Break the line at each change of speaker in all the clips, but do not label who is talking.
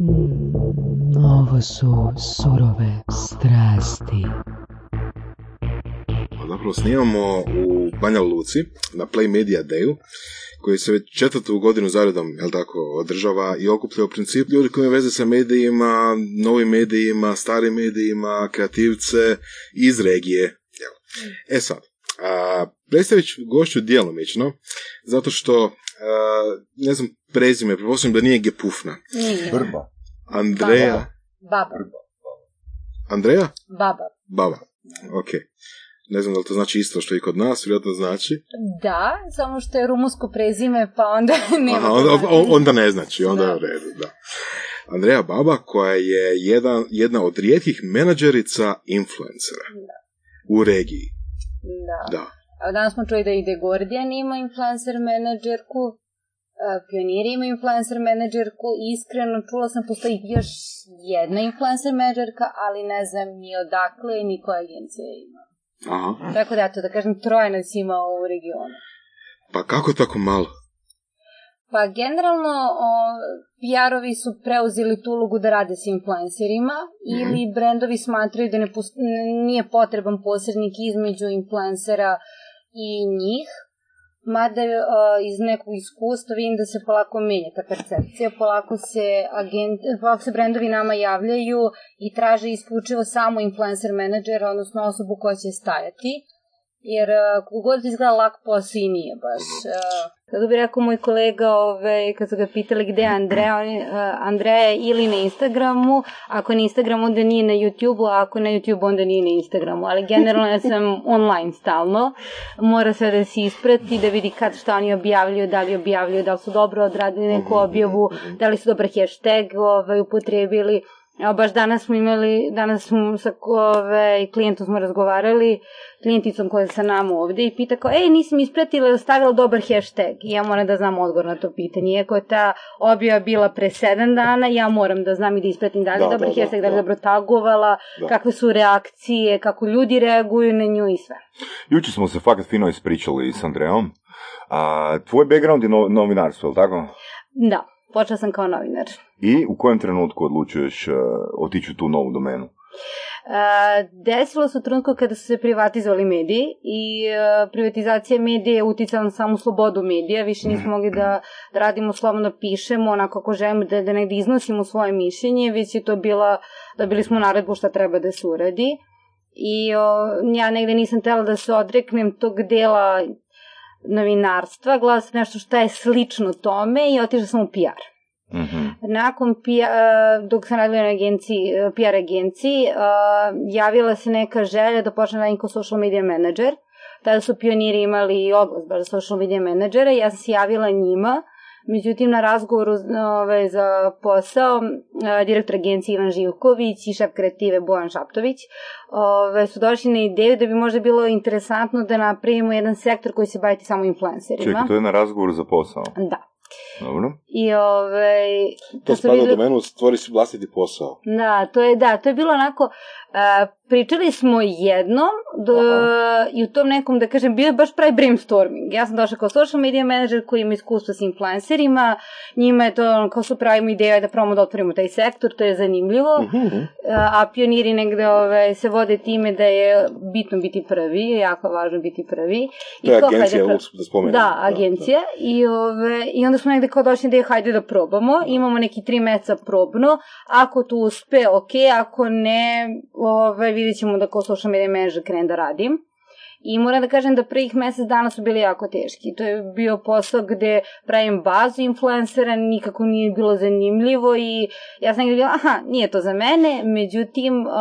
Mm, ovo su surove strasti.
Pa zapravo snimamo u Banja Luci na Play Media Dayu koji se već četvrtu godinu zaredom jel tako, održava i okuplja u principu ljudi koji imaju veze sa medijima, novim medijima, starim medijima, kreativce iz regije. Jel. E sad, a, predstavit ću gošću djelomično, zato što a, ne znam prezime, pretpostavljam da nije Gepufna.
Nije.
Brba.
Andreja.
Baba.
Andreja?
Baba.
Baba. Ok. Ne znam da li to znači isto što i kod nas, vjerojatno znači.
Da, samo što je rumunsko prezime, pa onda nema.
Aha, onda, onda ne znači, onda
Da.
je u redu, da. Andreja Baba, koja je jedan, jedna od rijetkih menadžerica influencera u regiji.
Da.
Da.
A danas smo čuli da i The Guardian ima influencer menadžerku, Pioniri ima influencer menadžerku i iskreno čula sam postoji još jedna influencer menadžerka, ali ne znam ni odakle ni koja agencija ima.
Aha.
Tako da, eto, da kažem, troje nas ima u regionu.
Pa kako tako malo?
Pa generalno o, PR-ovi su preuzeli tu ulogu da rade s influencerima ili brendovi smatraju da ne pos- n- nije potreban posrednik između influencera i njih. Mada iz nekog iskustva vidim da se polako menja ta percepcija, polako se, agent, polako se brendovi nama javljaju i traže isključivo samo influencer menadžera, odnosno osobu koja će stajati jer uh, kako god izgleda lak posao i nije baš. Uh, kako bi rekao moj kolega, ove, kad su ga pitali gde je Andreja, on je, uh, Andreja je ili na Instagramu, ako na Instagramu onda nije na YouTubeu, a ako na YouTubeu onda nije na Instagramu, ali generalno ja sam online stalno, mora sve da se isprati, da vidi kad šta oni objavljuju, da li objavljuju, da li su dobro odradili neku objavu, da li su dobar hashtag ovaj, upotrebili, Evo, baš danas smo imali, danas smo sa ove, klijentom smo razgovarali, klijenticom koja je sa nama ovde i pita kao, ej, nisam ispratila stavila dobar hashtag. I ja moram da znam odgovor na to pitanje. Iako je ta objava bila pre sedam dana, ja moram da znam i da ispratim da li je
Da,
dobar
da, da,
hashtag, da li je
da.
dobro tagovala,
Da.
kakve su reakcije, kako ljudi reaguju na nju i sve.
Juče smo se fakat fino ispričali s Andreom. A, tvoj background je no- novinarstvo, je li tako?
Da, počela sam kao novinar.
I u kojem trenutku odlučuješ uh, otići u tu novu domenu?
E, desilo se u trenutku kada su se privatizovali mediji i e, privatizacija medija je uticala na samu slobodu medija, više nismo mogli da, da radimo slobodno pišemo, onako kako želimo da, da negde iznosimo svoje mišljenje, već je to bila, dobili smo naredbu šta treba da se uradi i o, ja negde nisam tela da se odreknem tog dela novinarstva, gledala sam nešto šta je slično tome i otišla sam u PR.
Mhm.
Nakon PR, dok sam radila na agenciji, eh, PR agenciji, eh, javila se neka želja da počnem radim kao social media manager. Tada su pioniri imali oglas baš za social media menadžera i ja sam se javila njima. Međutim, na razgovoru ove, za posao, eh, direktor agencije Ivan Živković i šef kreative Bojan Šaptović ove, su došli na ideju da bi možda bilo interesantno da napravimo jedan sektor koji se baviti samo influencerima.
Čekaj, to je na razgovoru za posao.
Da.
Dobro.
I ove,
To
kad su
spada u
videli-
domenu stvori si vlastiti posao.
Da, to je, da, to je bilo onako, a, pričali smo jednom do, i u tom nekom, da kažem, bio je baš pravi brainstorming. Ja sam došla kao social media manager koji ima iskustvo s influencerima, njima je to, kao su pravimo ideja da probamo da otvorimo taj sektor, to je zanimljivo,
Mhm.
a, a pioniri negde ove, se vode time da je bitno biti prvi, jako važno biti prvi.
To je
kao,
agencija,
hajde,
da spomenem.
Da, agencija. I, ove, I onda smo negde kao došli da je hajde da probamo. Imamo neki tri meseca probno. Ako to uspe, ok. Ako ne, ove, vidjet ćemo da kao social media manager krenem da radim. I moram da kažem da prvih mesec dana su bili jako teški. To je bio posao gde pravim bazu influencera, nikako nije bilo zanimljivo i ja sam bila, aha, nije to za mene, međutim, uh,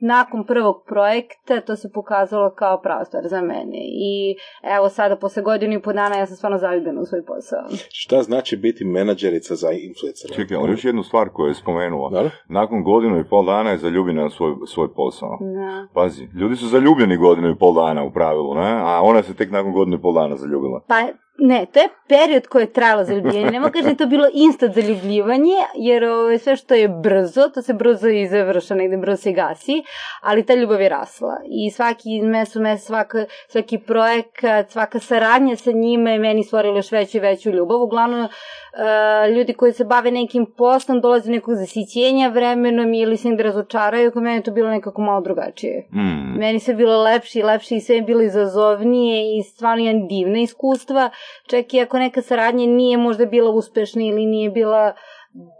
nakon prvog projekta to se pokazalo kao prava stvar za mene. I evo sada, posle godinu i po dana, ja sam stvarno zaljubljena u svoj posao.
Šta znači biti menadžerica za influencera?
Čekaj, ali još jednu stvar koju je spomenuo.
Da?
Nakon godinu i pol dana je zaljubljena u svoj, svoj posao.
Da.
Pazi, ljudi su zaljubljeni godinu i pol dana u pravilu, ne? A ona se tek nakon godinu i pol dana zaljubila.
Pa, ne, to je period koji je trajalo zaljubljivanje. Nemo kaže da je to bilo instant zaljubljivanje, jer ove, sve što je brzo, to se brzo i završa, negde brzo se gasi, ali ta ljubav je rasla. I svaki mes u mes, svaka, svaki projekat, svaka saradnja sa njima je meni stvorila još veću i veću ljubav. Uglavnom, uh, ljudi koji se bave nekim poslom dolaze do nekog zasićenja vremenom ili se da razočaraju, kod mene je to bilo nekako malo drugačije.
Mm.
Meni sve bilo lepše i lepše i sve je bilo izazovnije i stvarno jedan divna iskustva, čak i ako neka saradnja nije možda bila uspešna ili nije bila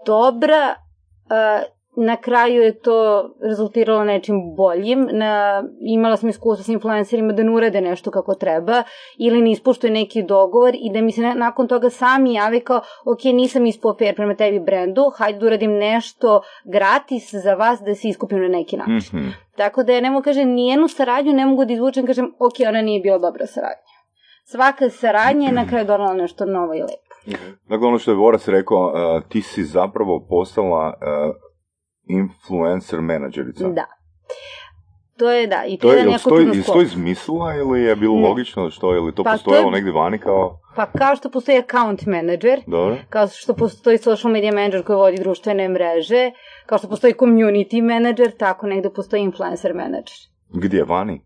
dobra, na kraju je to rezultiralo nečim boljim. Na, imala sam iskustva s influencerima da ne urade nešto kako treba ili ne ispuštuje neki dogovor i da mi se nakon toga sami javi kao ok, nisam ispao fair prema tebi brendu, hajde da uradim nešto gratis za vas da se iskupim na neki način. Mm -hmm. Tako da ja ne mogu kažem, nijednu saradnju ne mogu da izvučem, kažem ok, ona nije bila dobra saradnja. Svaka saradnja je na kraju donala nešto novo i lepo.
Dakle, ono što je Vorac rekao, uh, ti si zapravo postala uh, influencer menadžerica.
Da. To je, da, i
to je,
jedan
jako čudno skop. to izmislila ili je bilo ne. logično što je, ili to pa postojalo to je, negdje vani kao...
Pa kao što postoji account manager,
Dobro.
kao što postoji social media manager koji vodi društvene mreže, kao što postoji community manager, tako negde postoji influencer manager.
Gdje, vani?
E,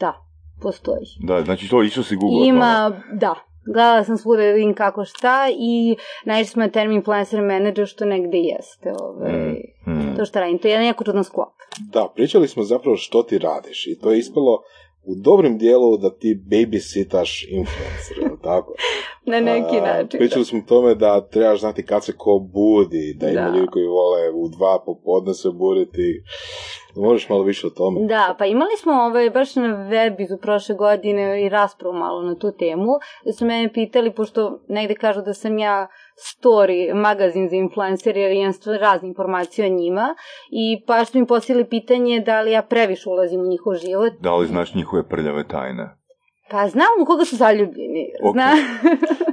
da, postoji.
Da, znači to išao si Google.
Ima, da, gledala sam svuda da vidim kako šta i najviše smo na termin influencer manager što negde jeste. Ovaj, mm, mm. To što radim, to je jedan jako čudan sklop.
Da, pričali smo zapravo što ti radiš i to je ispalo u dobrim dijelu da ti babysitaš influencer, tako?
Na neki način.
Pričali da. smo o tome da trebaš znati kad se ko budi, da ima da. ljudi koji vole u dva popodne se buditi. Možeš malo više o tome?
Da, pa imali smo ovaj, baš na webizu prošle godine i raspravu malo na tu temu, da su mene pitali, pošto negde kažu da sam ja story magazin za influencer, jer imam razne informacije o njima i pa što mi postavili pitanje da li ja previše ulazim u njihov život.
Da li znaš njihove prljave tajne?
Pa znam u koga su zaljubljeni. Okay. Zna...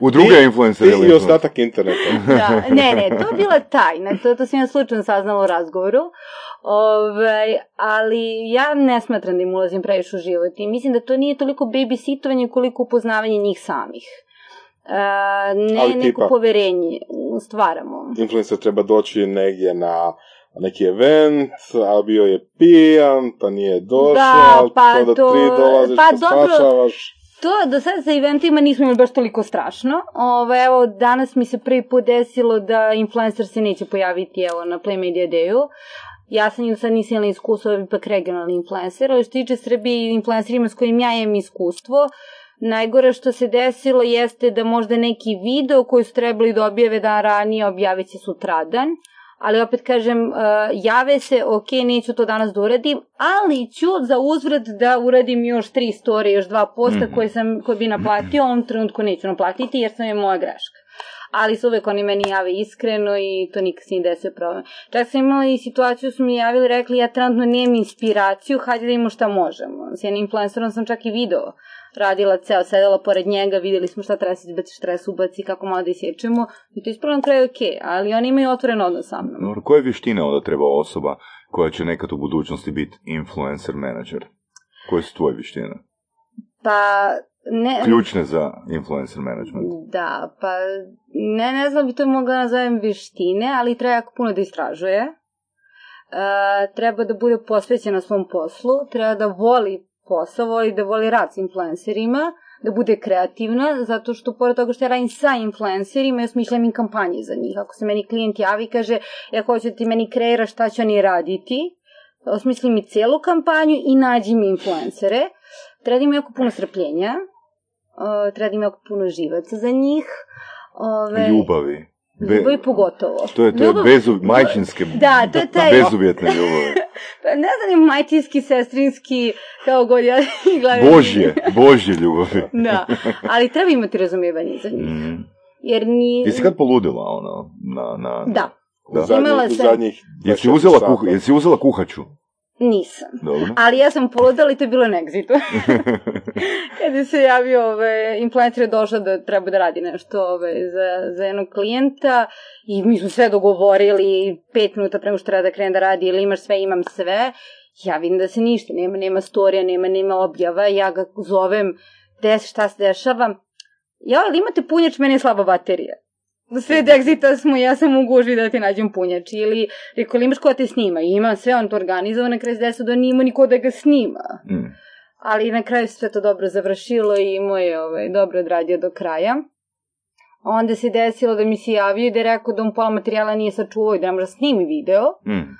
u druge influencere.
I, i ostatak interneta.
da, ne, ne, to je bila tajna. To, to sam ja slučajno saznala u razgovoru. Ove, ovaj, ali ja ne smatram da im ulazim previše u život i mislim da to nije toliko babysitovanje koliko upoznavanje njih samih. E, ne ali neko tipa, poverenje stvaramo.
Influencer treba doći negdje na neki event, a bio je pijan, pa nije došao, da, pa onda to, ti dolaziš pa, pa dobro,
To do sad sa eventima nismo imali baš toliko strašno. Ovo, evo, danas mi se prvi put desilo da influencer se neće pojaviti evo, na Play Media Day-u. Ja sam im sad nisam imala iskustvo, ipak regionalni influencer, ali što tiče Srbije i influencerima s kojim ja imam iskustvo, Najgore što se desilo jeste da možda neki video koji su trebali da objave dan ranije objavit će sutradan, ali opet kažem, uh, jave se, ok, neću to danas da uradim, ali ću za uzvrat da uradim još tri story, još dva posta mm -hmm. koje, sam, koje bi naplatio, u ovom trenutku neću naplatiti jer sam je moja greška ali se uvek oni meni jave iskreno i to nikad se ne desio problem. Čak sam imala i situaciju, su mi javili, rekli, ja trenutno nemam inspiraciju, hajde da imamo šta možemo. S jednim influencerom sam čak i video radila ceo, sedela pored njega, videli smo šta treba se izbaci, šta treba se ubaci, kako malo da isječemo i to je ispravno kraju ok, ali oni imaju otvoren odnos sa mnom.
Dobro, koje vještine onda treba osoba koja će nekad u budućnosti biti influencer manager? Koje su tvoje vještine?
Pa, ne...
Ključne za influencer management.
Da, pa ne, ne znam bi to mogla nazovem vještine, ali treba jako puno da istražuje. Uh, treba da bude posvećena svom poslu, treba da voli posao, voli da voli rad s influencerima, da bude kreativna, zato što pored toga što ja radim sa influencerima, ja smišljam i kampanje za njih. Ako se meni klijent javi i kaže, ja hoću da ti meni kreira šta će oni raditi, osmislim mi celu kampanju i nađi mi influencere. Treba da ima jako puno strpljenja, treba da ima puno živaca za njih.
Ove, ljubavi.
Be, ljubavi pogotovo.
To je, to je Ljubav... bezu, majčinske,
da, to je taj...
bezuvjetne ljubavi.
pa ne znam, majčinski, sestrinski, kao god ja
gledam. Božje, božje ljubavi.
da, ali treba imati razumijevanje za njih. Mm. Jer ni...
Jesi kad poludila, ono, na... na...
Da.
da. U zadnjih, u zadnjih
jesi uzela, kuha, jesi uzela kuhaču?
Nisam.
Dobro.
Ali ja sam poludala i to je bilo na egzitu. Kada se javio ove, influencer je došla da treba da radi nešto ove, za, za jednog klijenta i mi smo sve dogovorili pet minuta prema što treba da krene da radi ili imaš sve, imam sve. Ja vidim da se ništa, nema, nema storija, nema, nema objava, ja ga zovem, des, šta se dešava, ja, ali imate punjač, meni je slaba baterija. Sred egzita smo, ja sam u gužvi da ti nađem punjač. Ili, rekao, imaš ko te snima? I ima sve on to organizovao, na kraju se desilo da nima niko da ga snima.
Mm.
Ali na kraju sve to dobro završilo i imao je ovaj, dobro odradio do kraja. Onda se desilo da mi se javio i da je rekao da on pola materijala nije sačuvao i da ne može da snimi video.
Mm.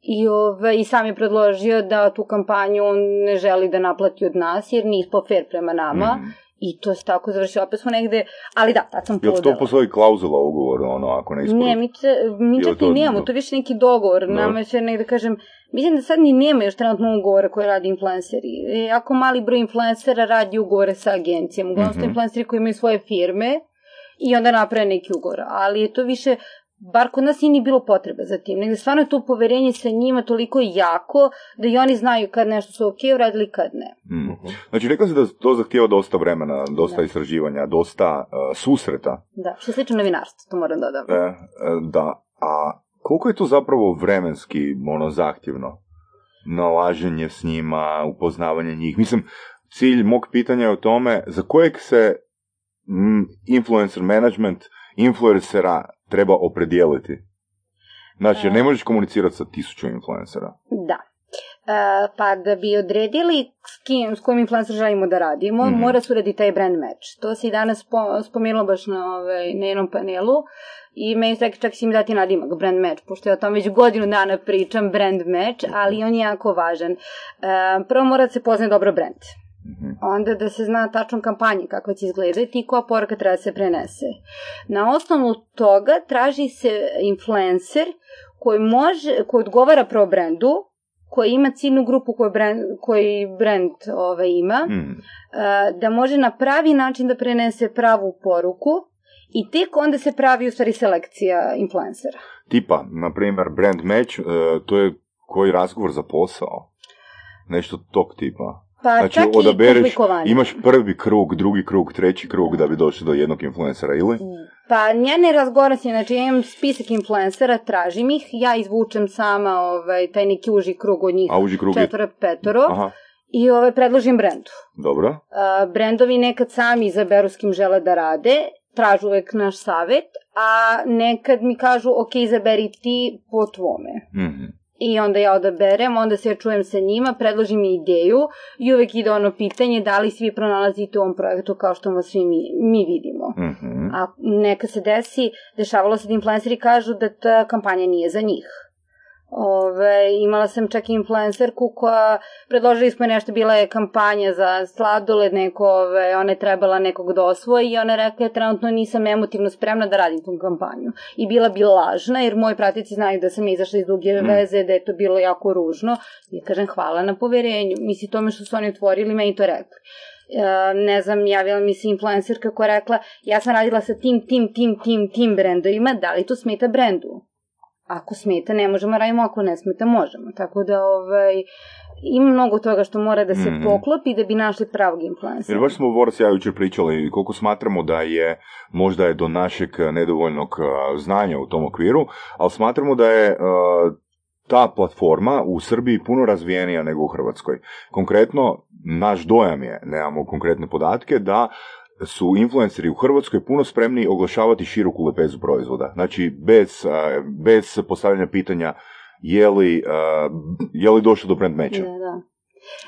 I, ove, I sam je predložio da tu kampanju on ne želi da naplati od nas, jer nije ispao fair prema nama.
Mm.
I to se tako završilo. Opet smo negde, ali da, tad sam
Jel
podala.
to postoji klauzula u ugovoru, ono, ako ne isporuči?
Ne, mi, če, mi
Jel
čak
to-
i nemamo, to je više neki dogovor.
Da.
Nama je sve negde kažem, mislim da sad ni nema još trenutno ugovora koje radi influenceri. E, Jako mali broj influencera radi ugovore sa agencijama. Uglavnom
Mhm.
to influenceri koji imaju svoje firme i onda naprave neki ugovor. Ali je to više, bar kod nas nije ni bilo potrebe za tim. Negde stvarno je to poverenje sa njima toliko jako da i oni znaju kad nešto su ok uradili, kad ne.
Mm. Znači, rekla si da to zahtijeva dosta vremena, dosta
Da.
istraživanja, dosta uh, susreta.
Da, što se tiče novinarstva, to moram da dodam.
E, e, da, a koliko je to zapravo vremenski ono, zahtjevno? Nalaženje s njima, upoznavanje njih. Mislim, cilj mog pitanja je o tome za kojeg se mm, influencer management influencera treba opredijeliti. Znači, jer ne možeš komunicirati sa tisuću influencera.
Da. E, pa da bi odredili s, kim, s kojim influencer želimo da radimo,
Mhm.
mora se uraditi taj brand match. To se i danas spo, spomenulo baš na, ovaj, na jednom panelu i meni rekli čak si mi dati nadimak brand match, pošto ja o tom već godinu dana pričam brand match, ali on je jako važan. E, prvo mora da se pozna dobro brand.
Mhm.
Onda da se zna tačno kampanje kako će izgledati i koja poruka treba da se prenese. Na osnovu toga traži se influencer koji, može, koji odgovara pro brendu, koji ima ciljnu grupu koju brand, koji brand ovaj, ima,
Mm.
da može na pravi način da prenese pravu poruku i tek onda se pravi u stvari selekcija influencera.
Tipa, na primjer, brand match, e, to je koji razgovor za posao. Nešto tog tipa.
Pa
Znači,
čak i
odabereš,
publikovanje.
imaš prvi krug, drugi krug, treći krug da bi došli do jednog influencera, ili?
Pa ja ne razgovaram s njim, znači ja imam spisak influencera, tražim ih, ja izvučem sama ovaj, taj neki uži krug od njih,
A uži krug je...
četvora, petoro,
Aha,
i ovaj, predložim brendu.
dobro.
A, brendovi nekad sami izaberu s kim žele da rade, tražu uvek naš savet, a nekad mi kažu, ok, izaberi ti po tvome.
Mhm.
I onda ja odaberem, onda se ja čujem sa njima, predložim mi ideju i uvek ide ono pitanje da li svi pronalazite u ovom projektu kao što vas svi mi, mi vidimo.
Mhm.
A neka se desi, dešavalo se da influenceri kažu da ta kampanja nije za njih. Ove, imala sam čak i influencerku koja, predložili smo nešto, bila je kampanja za sladoled, neko, ove, ona je trebala nekog da osvoji i ona je rekla, ja trenutno nisam emotivno spremna da radim tu kampanju. I bila bi lažna, jer moji pratici znaju da sam izašla iz duge
Mm.
veze, da je to bilo jako ružno. I kažem, hvala na poverenju. Misli, tome što su oni otvorili, meni to rekli. E, ne znam, javila mi se influencerka koja rekla, ja sam radila sa tim, tim, tim, tim, tim brendovima, da li to smeta brendu? Ako smeta, ne možemo radimo, ako ne smeta, možemo. Tako da, ovaj, ima mnogo toga što mora da se
Mhm.
poklopi da bi našli pravog influencera.
Jer baš smo i ja jučer pričali koliko smatramo da je, možda je do našeg nedovoljnog znanja u tom okviru, ali smatramo da je a, ta platforma u Srbiji puno razvijenija nego u Hrvatskoj. Konkretno, naš dojam je, nemamo konkretne podatke, da su influenceri u Hrvatskoj puno spremni oglašavati široku lepezu proizvoda. Znači, bez, bez postavljanja pitanja je li, je li došlo do brand matcha.
Da, da.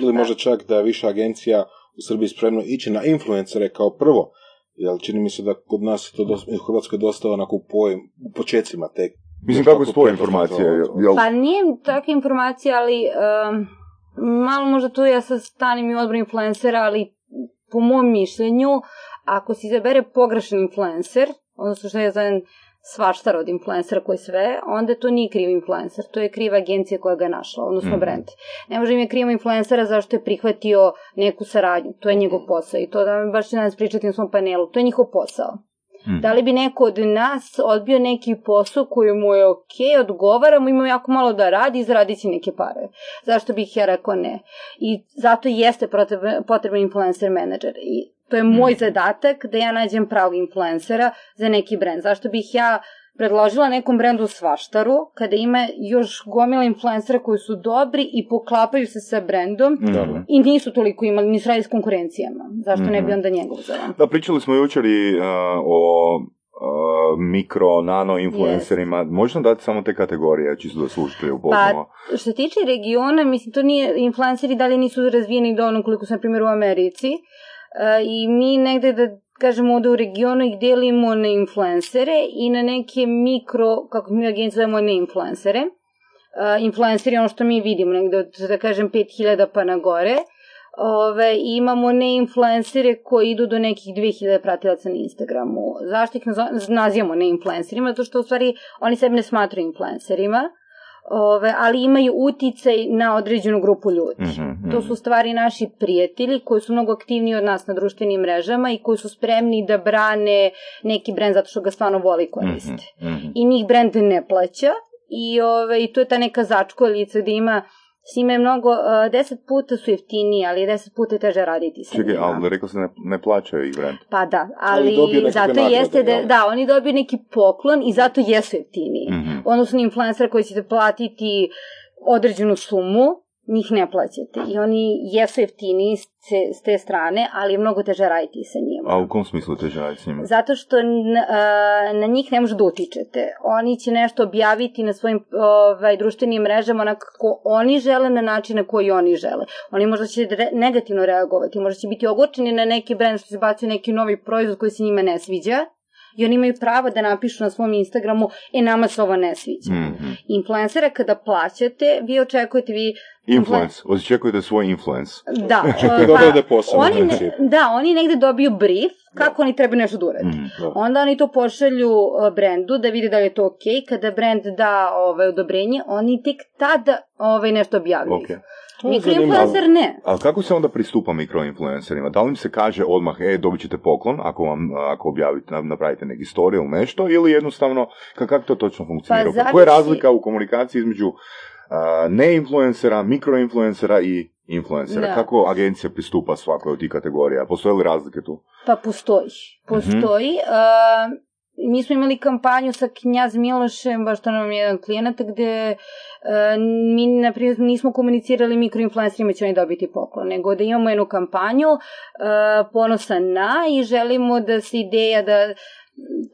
Ili možda čak da je više agencija u Srbiji spremno ići na influencere kao prvo, jer čini mi se da kod nas je to dosta, u Hrvatskoj dosta onako u, pojem, u počecima tek.
Mislim, kako informacije?
ovo.
Jel,
Pa nije takva informacija, ali um, malo možda tu ja sad stanim i odbor influencera, ali po mom mišljenju, ako se izabere pogrešan influencer, odnosno što je zovem svaštar od influencera koji sve, onda to nije kriv influencer, to je kriva agencija koja ga je našla, odnosno
Mhm.
brand. Ne može im je krivo influencera zašto je prihvatio neku saradnju, to je njegov posao i to da vam baš ću danas pričati na svom panelu, to je njihov posao.
Mhm.
Da li bi neko od nas odbio neki posao koji mu je ok, odgovara mu, ima jako malo da radi i zaradi si neke pare. Zašto bih ja rekao ne? I zato jeste potreban, influencer menadžer. I to je moj zadatak da ja nađem pravog influencera za neki brand. Zašto bih ja predložila nekom brendu svaštaru, kada ima još gomila influencera koji su dobri i poklapaju se sa brendom
Mhm.
i nisu toliko imali, nisu radili s konkurencijama. Zašto ne bi
Mhm.
onda njega uzela?
Da, pričali smo jučer i uh, o uh, mikro, nano influencerima. Možeš nam dati samo te kategorije, čisto da slušatelji upoznamo?
Što se tiče regiona, mislim, to nije, influenceri dalje nisu razvijeni dovoljno koliko su, na primjer, u Americi. E, I mi negde, da kažemo, ovde u regionu ih delimo na influencere i na neke mikro, kako mi u agenciji zovemo, ne influencere. E, influenceri ono što mi vidimo, negde od, da kažem, 5000 pa na gore. Ove, imamo ne influencere koji idu do nekih 2000 pratilaca na Instagramu. Zašto ih nazivamo ne influencerima? Zato što u stvari oni sebe ne smatraju influencerima, ove, ali imaju uticaj na određenu grupu ljudi.
Mhm, mhm.
To su stvari naši prijatelji koji su mnogo aktivniji od nas na društvenim mrežama i koji su spremni da brane neki brend zato što ga stvarno voli i koriste.
Mhm, mhm.
I njih brend ne plaća i, ove, i to je ta neka začkoljica gde ima s njima je mnogo, uh, deset puta su jeftiniji, ali deset puta je teže raditi sa
Čekaj,
njima.
ali rekao se ne, ne plaćaju ih brand.
Pa da,
Ali
zato
nagrade,
jeste da, da, oni dobiju neki poklon i zato jesu jeftiniji.
Mhm.
Odnosno influencer koji ćete platiti određenu sumu, njih ne plaćate. I oni jesu jeftiniji s te, strane, ali je mnogo teže raditi sa njima.
A u kom smislu teže raditi s njima?
Zato što n- a, na njih ne možete da utičete. Oni će nešto objaviti na svojim ovaj, društvenim mrežama onako kako oni žele, na način na koji oni žele. Oni možda će re, negativno reagovati, možda će biti ogorčeni na neki brand što se bacio neki novi proizvod koji se njima ne sviđa. I oni imaju pravo da napišu na svom Instagramu, e, nama se ovo ne sviđa.
Mhm.
Influencera kada plaćate, vi očekujete, vi...
Influence. Očekujete svoj influence.
Da,
To
pa,
dovede posebno
oni, ne,
princip.
da, oni negde dobiju brief kako oni treba nešto da urade.
Mhm.
Da.
Onda oni to pošalju uh, brendu da vidi da li je to okej. Kada brend da ovaj, odobrenje, oni tek tada ovaj, nešto objavljaju.
Ok.
To
Mikroinfluencer ne.
Ali kako se onda pristupa mikroinfluencerima? Da li im se kaže odmah, e, dobit ćete poklon ako vam, ako objavite, napravite neki story ili nešto, ili jednostavno, ka- kako to točno funkcionira?
Pa
Koja je razlika u komunikaciji između a, ne-influencera, mikroinfluencera i influencera?
Da.
Kako agencija pristupa svakoj od tih kategorija? Postoje li razlike tu?
Pa postoji. Postoji. Uh, mi smo imali kampanju sa Knjaz Milošem, baš to nam je jedan klijenat, gde uh, mi, na primjer, nismo komunicirali mikroinfluencerima će oni dobiti poklon, nego da imamo jednu kampanju uh, ponosa na i želimo da se ideja da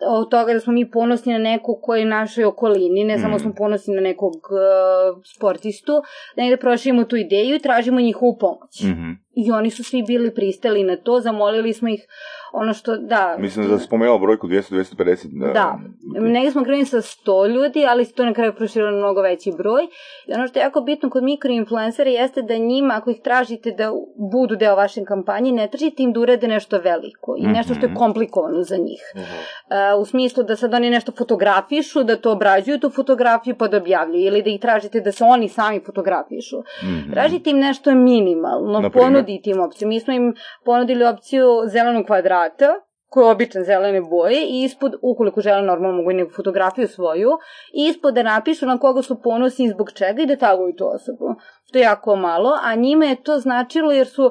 od toga da smo mi ponosni na nekog koji je našoj okolini, ne samo
Mm.
smo ponosni na nekog uh, sportistu, da negde proširimo tu ideju i tražimo njihovu pomoć.
Mhm.
I oni su svi bili pristali na to, zamolili smo ih ono što, da...
Mislim da si spomenula brojku 200-250.
Da, negdje smo krenuli sa 100 ljudi, ali se to na kraju proširilo na mnogo veći broj. I ono što je jako bitno kod mikroinfluencera jeste da njima, ako ih tražite da budu deo vaše kampanje, ne tražite im da urade nešto veliko i nešto što je
Mhm.
komplikovano za njih.
Mhm.
Uh, u smislu da sad oni nešto fotografišu, da to obrađuju tu fotografiju pa da objavljuju, ili da ih tražite da se oni sami fotografišu.
Mhm.
Tražite im nešto minimalno,
Na primjer?
ponudite im opciju. Mi smo im ponudili opciju zelenog kvadrata, koja je običan zelene boje i ispod, ukoliko žele normalno mogu i neku fotografiju svoju, i ispod da napišu na koga su ponosni i zbog čega i da taguju tu osobu. To je jako malo, a njima je to značilo jer su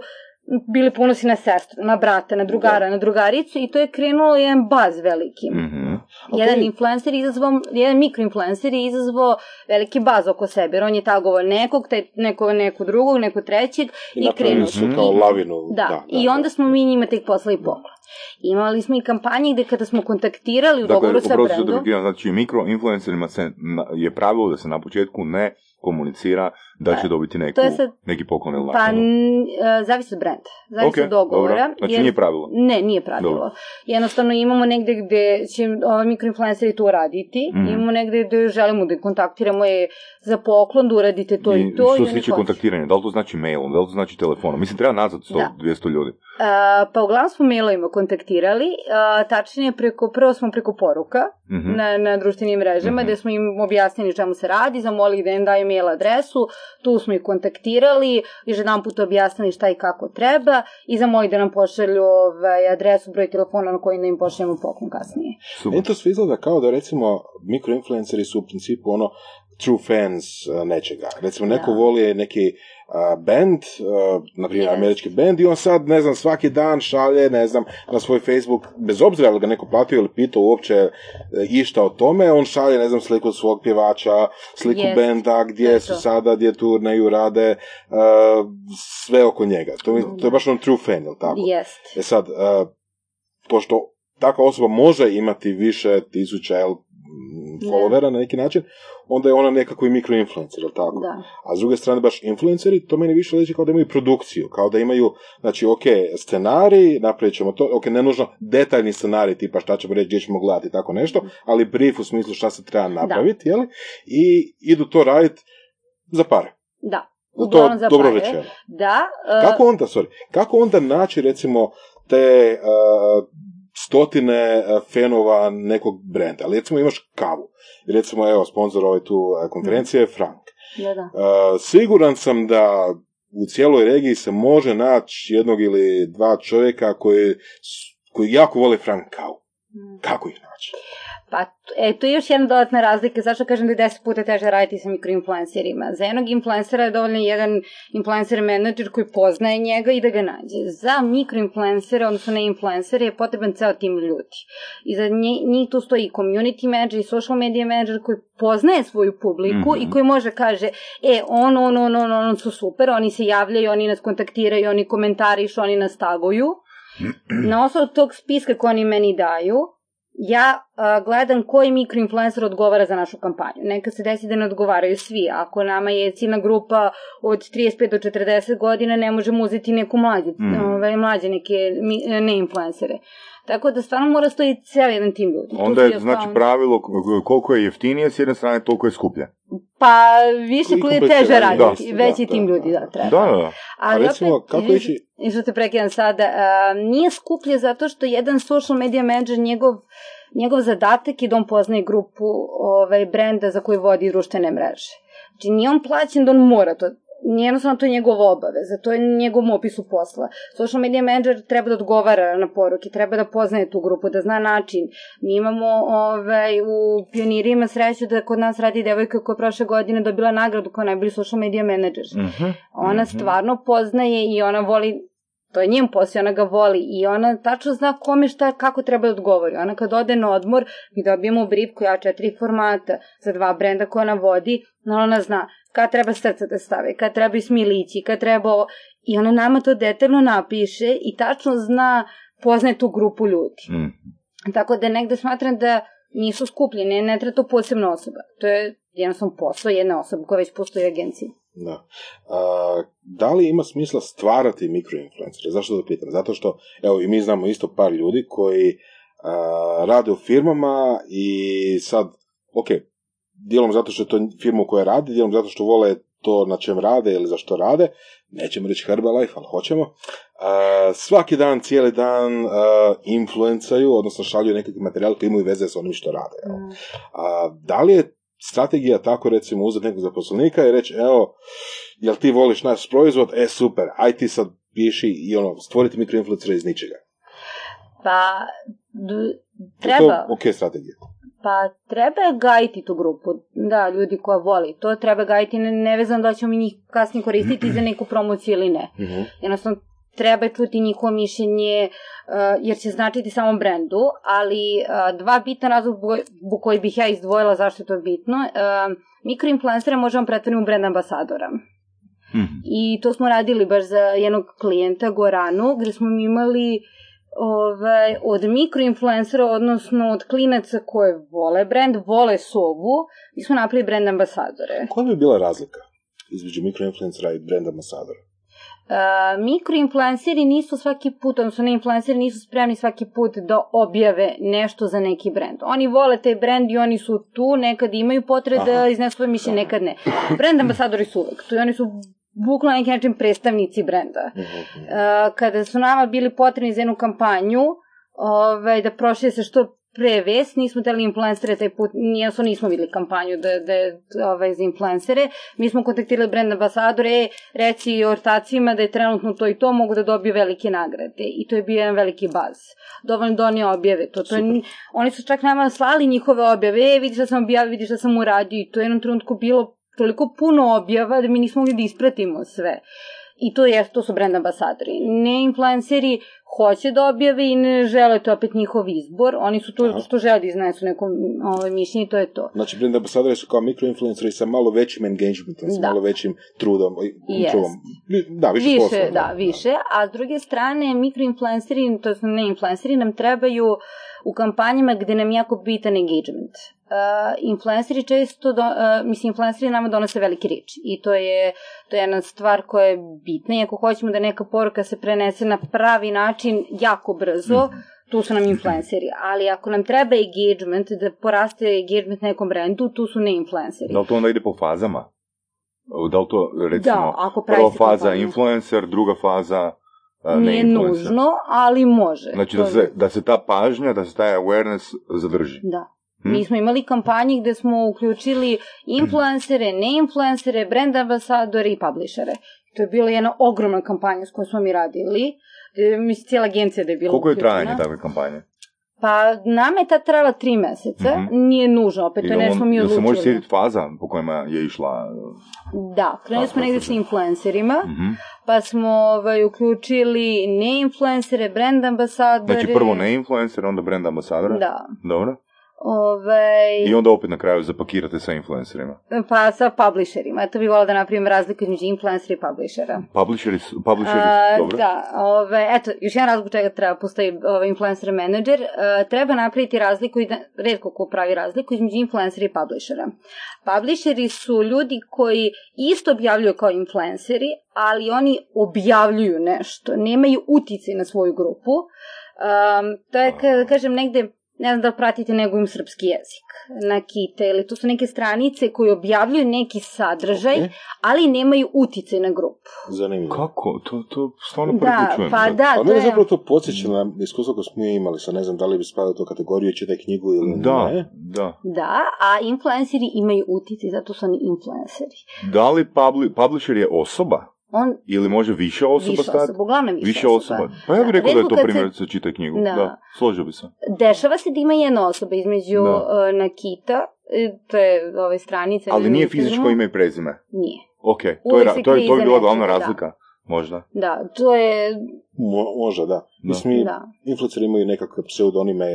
bili ponosni na sestru, na brata, na drugara, na drugaricu i to je krenulo jedan baz veliki.
Mhm.
Jedan
Ok.
influencer je izazvao, jedan mikroinfluencer je izazvao veliki baz oko sebe, jer on je tagovao nekog, taj, neko, neko drugog, neko trećeg
I
i,
napravili
krenuo.
su kao lavinu.
Da, i onda smo mi njima tek poslali poklon. Imali smo i kampanje gde kada smo kontaktirali u
Dakle,
dogovoru sa brendom,
prekidam, znači mikroinfluencerima se je pravilo da se na početku ne komunicira da će
Pa,
dobiti neku,
to je sad-
neki poklon ili
pa n- e, zavisi od brenda, zavisi
Ok,
od dogovora.
dobro. Znači nije pravilo.
Ne, nije pravilo.
Dobro.
Jednostavno imamo negde gde će ovi mikroinfluenceri to uraditi,
Mhm.
imamo negde gde želimo da kontaktiramo je za poklon, da uradite to i,
I
to.
što se tiče kontaktiranja, da li to znači mailom, da li to znači telefonom? Mislim, treba nazad 100,
Da.
200 ljudi.
A, pa uglavnom smo mailovima kontaktirali, a, tačnije preko, prvo smo preko poruka
Mhm.
na, na društvenim mrežama,
Mhm.
gde smo im objasnili čemu se radi, zamolili da im daju mail adresu, tu smo ih kontaktirali, još jedan put objasnili šta i kako treba i zamolili da nam pošalju ovaj, adresu, broj telefona na koji da im pošaljemo poklon kasnije.
Super.
Meni to sve izgleda kao da recimo mikroinfluenceri su u principu ono
true fans uh, nečega. Recimo, neko
Da.
voli neki uh, band, uh, na primjer
Yes.
američki band, i on sad, ne znam, svaki dan šalje, ne znam, na svoj Facebook, bez obzira li ga neko platio ili pitao uopće e, išta o tome, on šalje, ne znam, sliku svog pjevača, sliku
Jest.
benda, gdje
je
su sada, gdje turneju, rade, uh, sve oko njega. To, mi, to je baš on true fan, jel tako?
Jest.
E sad, uh, pošto takva osoba može imati više tisuća jel, m, followera na neki način, onda je ona nekako i mikroinfluencer, jel tako?
Da.
A s druge strane, baš influenceri, to meni više liči kao da imaju produkciju, kao da imaju, znači, ok, scenarij, napravit ćemo to, ok, ne nužno detaljni scenarij, tipa šta ćemo reći, gdje ćemo gledati, tako nešto, ali brief u smislu šta se treba napraviti, jel? I idu to raditi za pare.
Da.
To
Uglavnom za
dobro
pare.
rečeno.
Da. uh,
Kako onda, sorry, kako onda naći recimo te uh, stotine uh, fanova nekog brenda? Ali recimo imaš kavu. I recimo, evo, sponsor ove tu uh, konferencije je Frank.
Da, da.
Uh, siguran sam da u cijeloj regiji se može naći jednog ili dva čovjeka koji, koji jako vole Frank kavu.
Mm.
Kako ih naći?
Pa, e, to je još jedna dodatna razlika, zašto kažem da je deset puta teže raditi sa mikroinfluencerima. Za jednog influencera je dovoljno jedan influencer menadžer koji poznaje njega i da ga nađe. Za mikroinfluencere, odnosno ne influencere, je potreban ceo tim ljudi. I za nje- njih tu stoji i community manager i social media manager koji poznaje svoju publiku
Mhm.
i koji može kaže, e, on, on, on, on, on su super, oni se javljaju, oni nas kontaktiraju, oni komentarišu, oni nas taguju. Na osnovu tog spiska koji oni meni daju, ja a, gledam koji mikroinfluencer odgovara za našu kampanju. Neka se desi da ne odgovaraju svi. Ako nama je ciljna grupa od 35 do 40 godina, ne možemo uzeti neku mlađu,
Mm.
ove, mlađe neke mi- ne influencere. Tako da stvarno mora stoji ceo jedan tim ljudi.
Onda je znači pravilo koliko je jeftinije s jedne strane, toliko je skuplje.
Pa više
Koliko
koji je teže
radi,
raditi.
da,
Veći
da,
tim
da,
ljudi
da.
da treba.
Da, da, da.
Ali
A recimo,
opet,
kako ići-
I što te prekidam sada, a, nije skuplje zato što jedan social media manager, njegov, njegov zadatak je da on poznaje grupu ovaj, brenda za koji vodi društvene mreže. Znači nije on plaćen da on mora to, jednostavno to je njegov obaveza, to je njegov opis u posla. Social media manager treba da odgovara na poruke, treba da poznaje tu grupu, da zna način. Mi imamo ovaj, u pionirima sreću da kod nas radi devojka koja je prošle godine dobila nagradu kao najbolji social media manager.
Mhm.
Ona
Mhm.
stvarno poznaje i ona voli to je njen posao, ona ga voli i ona tačno zna kome šta, kako treba da odgovori. Ona kad ode na odmor, mi dobijemo brief koja četiri formata za dva brenda koja ona vodi, no ona zna kad treba srce da stave, kad treba smilići, kad treba... ovo. I ona nama to detaljno napiše i tačno zna, poznaje tu grupu ljudi.
Mm.
Tako da negde smatram da nisu skuplji, ne, ne treba to posebna osoba. To je jednostavno posao jedne osobe koja već postoji u agenciji.
Da. A, da li ima smisla stvarati mikroinfluencere? Zašto da pitam? Zato što, evo, i mi znamo isto par ljudi koji a, rade u firmama i sad, ok, dijelom zato što je to firma u kojoj radi, dijelom zato što vole to na čem rade ili za što rade, nećemo reći Herbalife, ali hoćemo, a, svaki dan, cijeli dan a, influencaju, odnosno šalju nekakvi materijal koji imaju veze sa onim što rade. jel? A, da li je strategija tako recimo uzeti nekog zaposlenika i reći evo, jel ti voliš naš proizvod, e super, aj ti sad piši i ono, stvoriti mikroinfluencera iz ničega.
Pa, d-
Je
treba,
to ok strategija.
pa treba gajiti tu grupu. Da, ljudi koja voli. To treba gajiti, ne, nevezano da ćemo mi njih kasnije koristiti za neku promociju ili ne.
Mhm.
Jednostavno, treba čuti njihovo mišljenje, uh, jer će značiti samom brendu, ali uh, dva bitna razloga koji bih ja izdvojila zašto je to bitno. Uh, mikroinfluencera možemo pretvoriti u brend ambasadora.
Mhm.
I to smo radili baš za jednog klijenta, Goranu, gde smo imali ovaj, od mikroinfluencera, odnosno od klinaca koje vole brand, vole sobu, mi smo napravili brand ambasadore.
Koja bi bila razlika između mikroinfluencera i brand ambasadora?
Uh, mikroinfluenceri nisu svaki put, odnosno ne influenceri nisu spremni svaki put da objave nešto za neki brand. Oni vole taj brand i oni su tu, nekad imaju potrebe da iznesu svoje mišljenje, nekad ne. Brand ambasadori su uvek tu i oni su bukvalno na neki način predstavnici brenda. Uh, kada su nama bili potrebni za jednu kampanju, ovaj, da prošle se što pre vest, nismo teli influencere taj put, nijesu nismo videli kampanju da, da, ovaj, za influencere, mi smo kontaktirali brand ambasadore, e, reci ortacima da je trenutno to i to, mogu da dobiju velike nagrade i to je bio jedan veliki baz. Dovoljno da oni objave to. to je, oni su čak nama slali njihove objave, e, vidiš da sam objavio, vidiš da sam uradio i to je jednom trenutku bilo toliko puno objava da mi nismo mogli da ispratimo sve. I to je, to su brand ambasadori. Ne influenceri hoće da objave i ne žele, to opet njihov izbor. Oni su to što žele da iznesu neko ovaj, mišljenje i to je to.
Znači, brand ambasadori su kao mikroinfluenceri sa malo većim engagementom, sa
Da.
malo većim trudom.
Yes.
trudom. Da, više,
više
posla.
da, više. A s druge strane, mikroinfluenceri, to su ne influenceri, nam trebaju u kampanjama gde nam je jako bitan engagement. Uh, influenceri često, do, uh, mislim, influenceri nama donose veliki rič i to je, to je jedna stvar koja je bitna i ako hoćemo da neka poruka se prenese na pravi način jako brzo, tu su nam influenceri, ali ako nam treba engagement, da poraste engagement nekom brendu, tu su ne influenceri.
Da li to onda ide po fazama? Da li to, recimo,
Da, ako
prva faza influencer, druga faza a,
Nije nužno, ali može.
Znači da se, da se ta pažnja, da se taj awareness zadrži.
Da.
Hm?
Mi smo imali kampanje gde smo uključili influencere, neinfluencere, brand ambasadore i publishere. To je bila jedna ogromna kampanja s kojom smo mi radili. E, Mislim, cijela agencija da je bila
Koliko je
uključena.
trajanje takve kampanje?
Pa nama je ta trajala tri meseca,
Mhm.
nije nužno, opet to je nešto mi
jel se
odlučili.
može sjetiti faza po kojima je išla?
Da, krenuli smo negde sa influencerima,
Mhm.
pa smo ovaj, uključili neinfluencere, brand ambasadore.
Znači prvo ne influencer, onda brand ambasadora?
Da.
Dobro.
Ovaj,
I onda opet na kraju zapakirate sa influencerima.
Pa sa publisherima. Eto bi volila da napravim razliku između influencera i publishera.
Publisheri su, publisheri,
A,
dobro.
Da, ove, eto, još jedan razlog čega treba postoji ovaj influencer manager. E, treba napraviti razliku, i da, redko ko pravi razliku, između influencera i publishera. Publisheri su ljudi koji isto objavljuju kao influenceri, ali oni objavljuju nešto, nemaju utice na svoju grupu. Um, to je, kažem, negde ne znam da pratite nego im srpski jezik na Kite ili to su neke stranice koje objavljuju neki sadržaj,
Ok.
ali nemaju utice na grupu.
Zanimljivo.
Kako? To, to stvarno prvi
Da,
čujem.
pa da,
A
to
mene
je...
zapravo to podsjeća na iskustvo koje smo imali, sa ne znam da li bi spadao to kategoriju, čitaj knjigu ili
Da,
ne.
da.
Da, a influenceri imaju utice, zato su oni influenceri.
Da li publi, publisher je osoba?
On
Ili može više osoba
više
stati?
osoba, uglavnom više,
Više osoba. Pa ja bih rekao da je to primjer
se-
se čita knjigu.
Da.
Da. složio bi se.
Dešava se da ima jedna osoba između
Da.
uh, Nakita, e, to je ove stranice.
Ali
na
nije fizičko ime i prezime.
Nije.
Ok, to je, to je, to je bila glavna
da.
razlika. Možda.
Da, to je...
Mo- možda, da. Mislim, mi,
Da.
influenceri imaju nekakve pseudonime,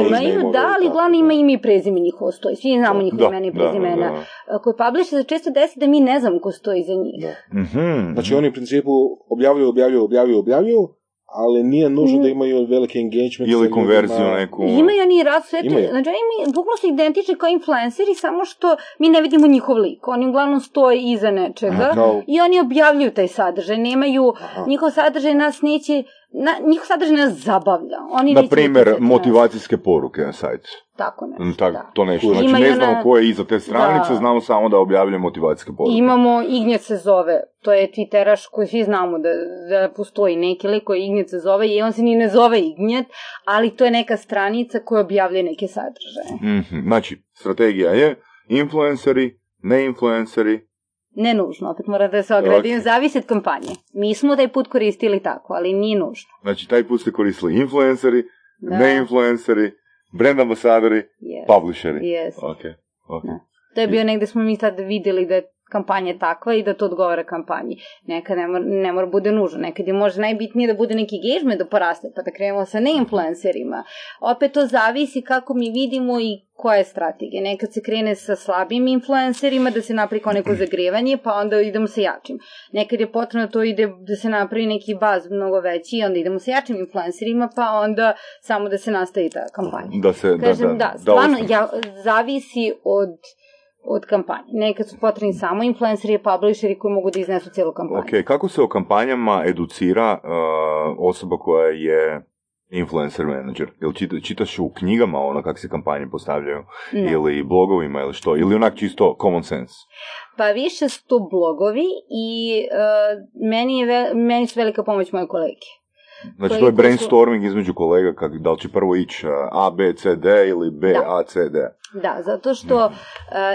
Imaju, da,
i
ali
da.
ima ime i prezime njihovo stoji. Svi znamo njihove imena i
da,
prezimena.
da, da.
Kod publisher se često desi da mi ne znamo ko stoji iza njih.
Da.
Mhm.
Znači oni u principu objavljuju, objavljuju, objavljuju, objavljuju, ali nije nužno da imaju veliki engagement. sa
Ili
ljudima.
konverziju neku.
Imaju oni rad sve,
Imaju.
znači oni bukvalno su identični kao influenceri, samo što mi ne vidimo njihov lik. Oni uglavnom stoje iza nečega
Kao-
i oni objavljuju taj sadržaj. Nemaju,
Aha.
njihov sadržaj nas neće, na, njihov sadržaj nas zabavlja. Oni
Na primjer, motivacijske poruke na sajtu.
Tako nešto,
Mm, Tak,
da.
To nešto. Znači
i
ne
ona-
znamo ko je iza te stranice,
Da.
znamo samo da objavljuje motivacijske poruke.
Imamo Ignjet se zove, to je Twitteraš koji svi znamo da, da postoji neki lik koji Ignjet se zove i on se ni ne zove Ignjet, ali to je neka stranica koja objavljuje neke sadržaje.
Mhm, Znači, strategija je influenceri, ne-influenceri,
Ne nužno, opet moram da se ogradim,
Ok.
zavisi od kampanje. Mi smo taj put koristili tako, ali nije nužno.
znači taj put ste koristili influenceri,
Da.
ne-influenceri, brand ambasadori,
Yes.
publisheri.
Yes.
Ok, ok.
Da. To je bio negde smo mi sad videli da je kampanja takva i da to odgovara kampanji. Nekad ne mora, ne mora bude nužno, nekad je možda najbitnije da bude neki engagement da poraste, pa da krenemo sa neinfluencerima. Opet to zavisi kako mi vidimo i koja je strategija. Nekad se krene sa slabim influencerima da se napravi kao neko zagrevanje, pa onda idemo sa jačim. Nekad je potrebno to ide da se napravi neki baz mnogo veći i onda idemo sa jačim influencerima, pa onda samo da se nastavi ta kampanja.
Da se, da,
Kažem,
da,
da, stvarno,
osnovno.
ja, zavisi od od kampanje. Nekad su potrebni samo influenceri i publisheri koji mogu da iznesu cijelu kampanju.
Ok, kako se o kampanjama educira uh, osoba koja je influencer manager? Jel čita, čitaš u knjigama ono kako se kampanje postavljaju?
Ne.
Ili blogovima ili što? Ili onak čisto common sense?
Pa više su to blogovi i uh, meni, je ve- meni su velika pomoć moje kolege.
Znači to je brainstorming između kolega, kak, da li će prvo ići A, B, C, D ili B,
Da.
A, C, D.
Da, zato što uh,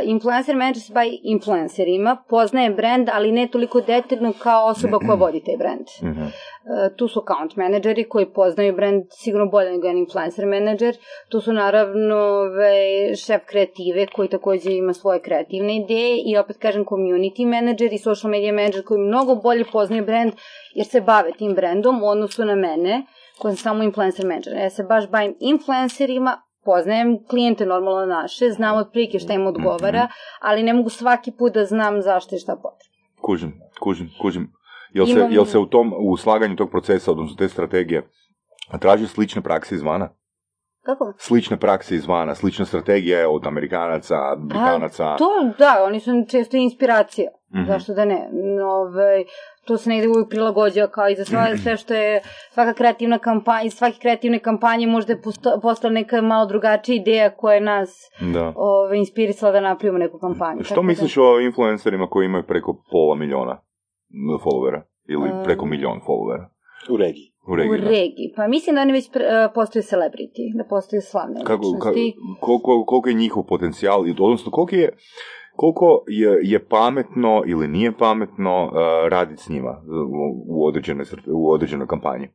influencer manager se bavi influencerima, poznaje brand, ali ne toliko detaljno kao osoba koja vodi taj brand.
Mhm.
Tu su account menadžeri koji poznaju brand sigurno bolje nego jedan influencer menadžer. Tu su naravno ove, šef kreative koji takođe ima svoje kreativne ideje i opet kažem community manager i social media manager koji mnogo bolje poznaju brand jer se bave tim brandom u odnosu na mene koji sam samo influencer manager. Ja se baš bavim influencerima, poznajem klijente normalno naše, znam otprilike šta im odgovara, ali ne mogu svaki put da znam zašto i šta potrebno.
Kužim, kužim, kužim. Jel se,
Imam-
jel se u tom, u slaganju tog procesa, odnosno te strategije, traži slične prakse izvana?
Kako?
Slične prakse izvana, slična strategija od Amerikanaca, Britanaca.
A, to, da, oni su često inspiracija.
Mhm.
Zašto da ne? Ove, to se negde uvijek prilagođa kao i za sve, sve što je svaka kreativna kampanja, iz svake kreativne kampanje možda je postala neka malo drugačija ideja koja je nas
Da.
ove, inspirisala da napravimo neku kampanju.
Što
Tako da-
misliš o influencerima koji imaju preko pola miliona followera? Ili
Um,
preko milion followera?
U regiji.
U regiji.
U
da.
regiji. Pa mislim da oni već pre, e, postaju celebrity, da postaju slavne
Kako, ka,
ličnosti.
koliko, koliko je njihov potencijal, i- odnosno koliko je, koliko je, je pametno ili nije pametno uh, raditi s njima u, u, određenoj, u određenoj kampanji?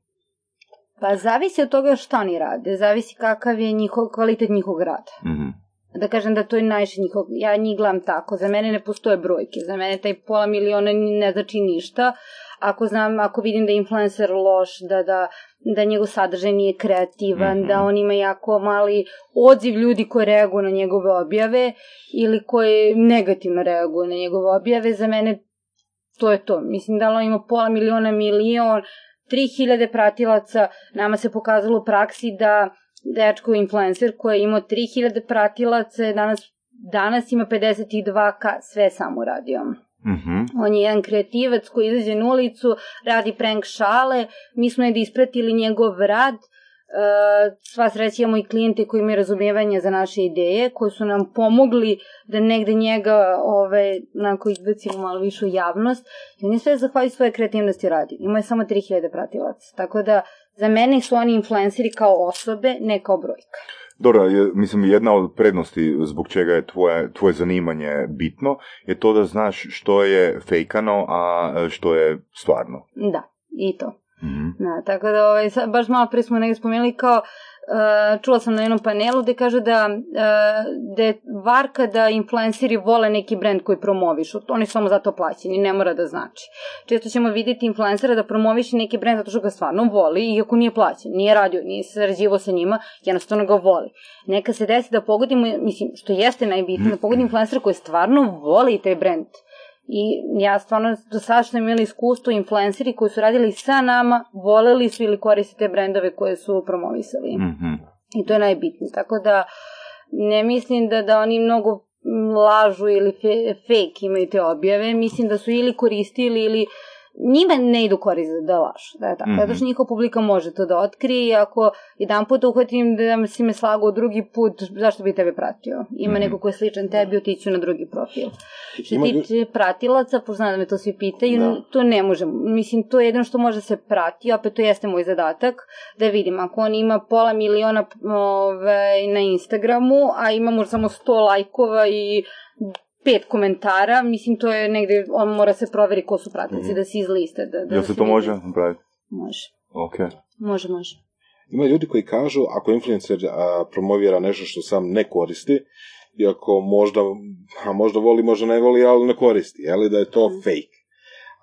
Pa zavisi od toga šta oni rade, zavisi kakav je njihov, kvalitet njihovog rada.
Mhm.
Da kažem da to je najviše njihov, ja njih gledam tako, za mene ne postoje brojke, za mene taj pola miliona ne znači ništa, ako znam, ako vidim da je influencer loš, da, da, da njegov sadržaj nije kreativan,
Mhm.
da on ima jako mali odziv ljudi koji reaguju na njegove objave ili koji negativno reaguju na njegove objave, za mene to je to. Mislim da on ima pola miliona, milion, 3000 pratilaca, nama se pokazalo u praksi da dečko influencer koji je imao 3000 pratilaca, danas, danas ima 52k, sve sam uradio.
Mhm.
On je jedan kreativac koji izađe na ulicu, radi prank šale, mi smo negde ispratili njegov rad, Uh, sva sreća imamo i klijente koji imaju razumijevanje za naše ideje, koji su nam pomogli da negde njega ove, onako izbacimo malo više u javnost. I on je sve zahvalju svoje kreativnosti radi. Ima je samo 3000 pratilaca. Tako da za mene su oni influenceri kao osobe, ne kao brojka.
Dobro, je, mislim, jedna od prednosti zbog čega je tvoje, tvoje zanimanje bitno je to da znaš što je fejkano, a što je stvarno.
Da, i to.
Mhm.
Da, tako da ovaj, baš malo pre smo negdje spomenuli kao Uh, čula sam na jednom panelu gde kažu da, uh, da je varka da influenceri vole neki brand koji promovišu. Oni samo zato plaćeni, ne mora da znači. Često ćemo vidjeti influencera da promoviše neki brand zato što ga stvarno voli, iako nije plaćen, nije radio, nije sarađivao sa njima, jednostavno ga voli. Neka se desi da pogodimo, mislim, što jeste najbitnije, da pogodimo influencera koji stvarno voli taj brand. I ja stvarno do sada što imali iskustvo influenceri koji su radili sa nama, voleli su ili koriste te brendove koje su promovisali.
Mhm.
I to je najbitnije. Tako da ne mislim da, da oni mnogo lažu ili fe, fake imaju te objave. Mislim da su ili koristili ili njima ne idu korist da lažu. Da je tako.
Mhm.
Zato što njihova publika može to da otkrije i ako jedan put uhvatim da si me slagao drugi put, zašto bi tebe pratio? Ima
Mhm.
neko ko je sličan tebi, otiću na drugi profil. Što
Ima lju-
tiče pratilaca, pošto znam da me to svi pitaju,
Da.
to ne možemo. Mislim, to je jedno što može se prati, opet to jeste moj zadatak, da vidim, ako on ima pola miliona ove, na Instagramu, a ima možda samo 100 lajkova i pet komentara, mislim, to je negde, on mora se proveri ko su pratilaci, da se izliste. Da, da
Jel se
se
to
vidi.
može napraviti?
Može,
Ok.
može, može.
Ima ljudi koji kažu, ako influencer a, promovira nešto što sam ne koristi, iako možda, a možda voli, možda ne voli, ali ne koristi, je li da je to fake.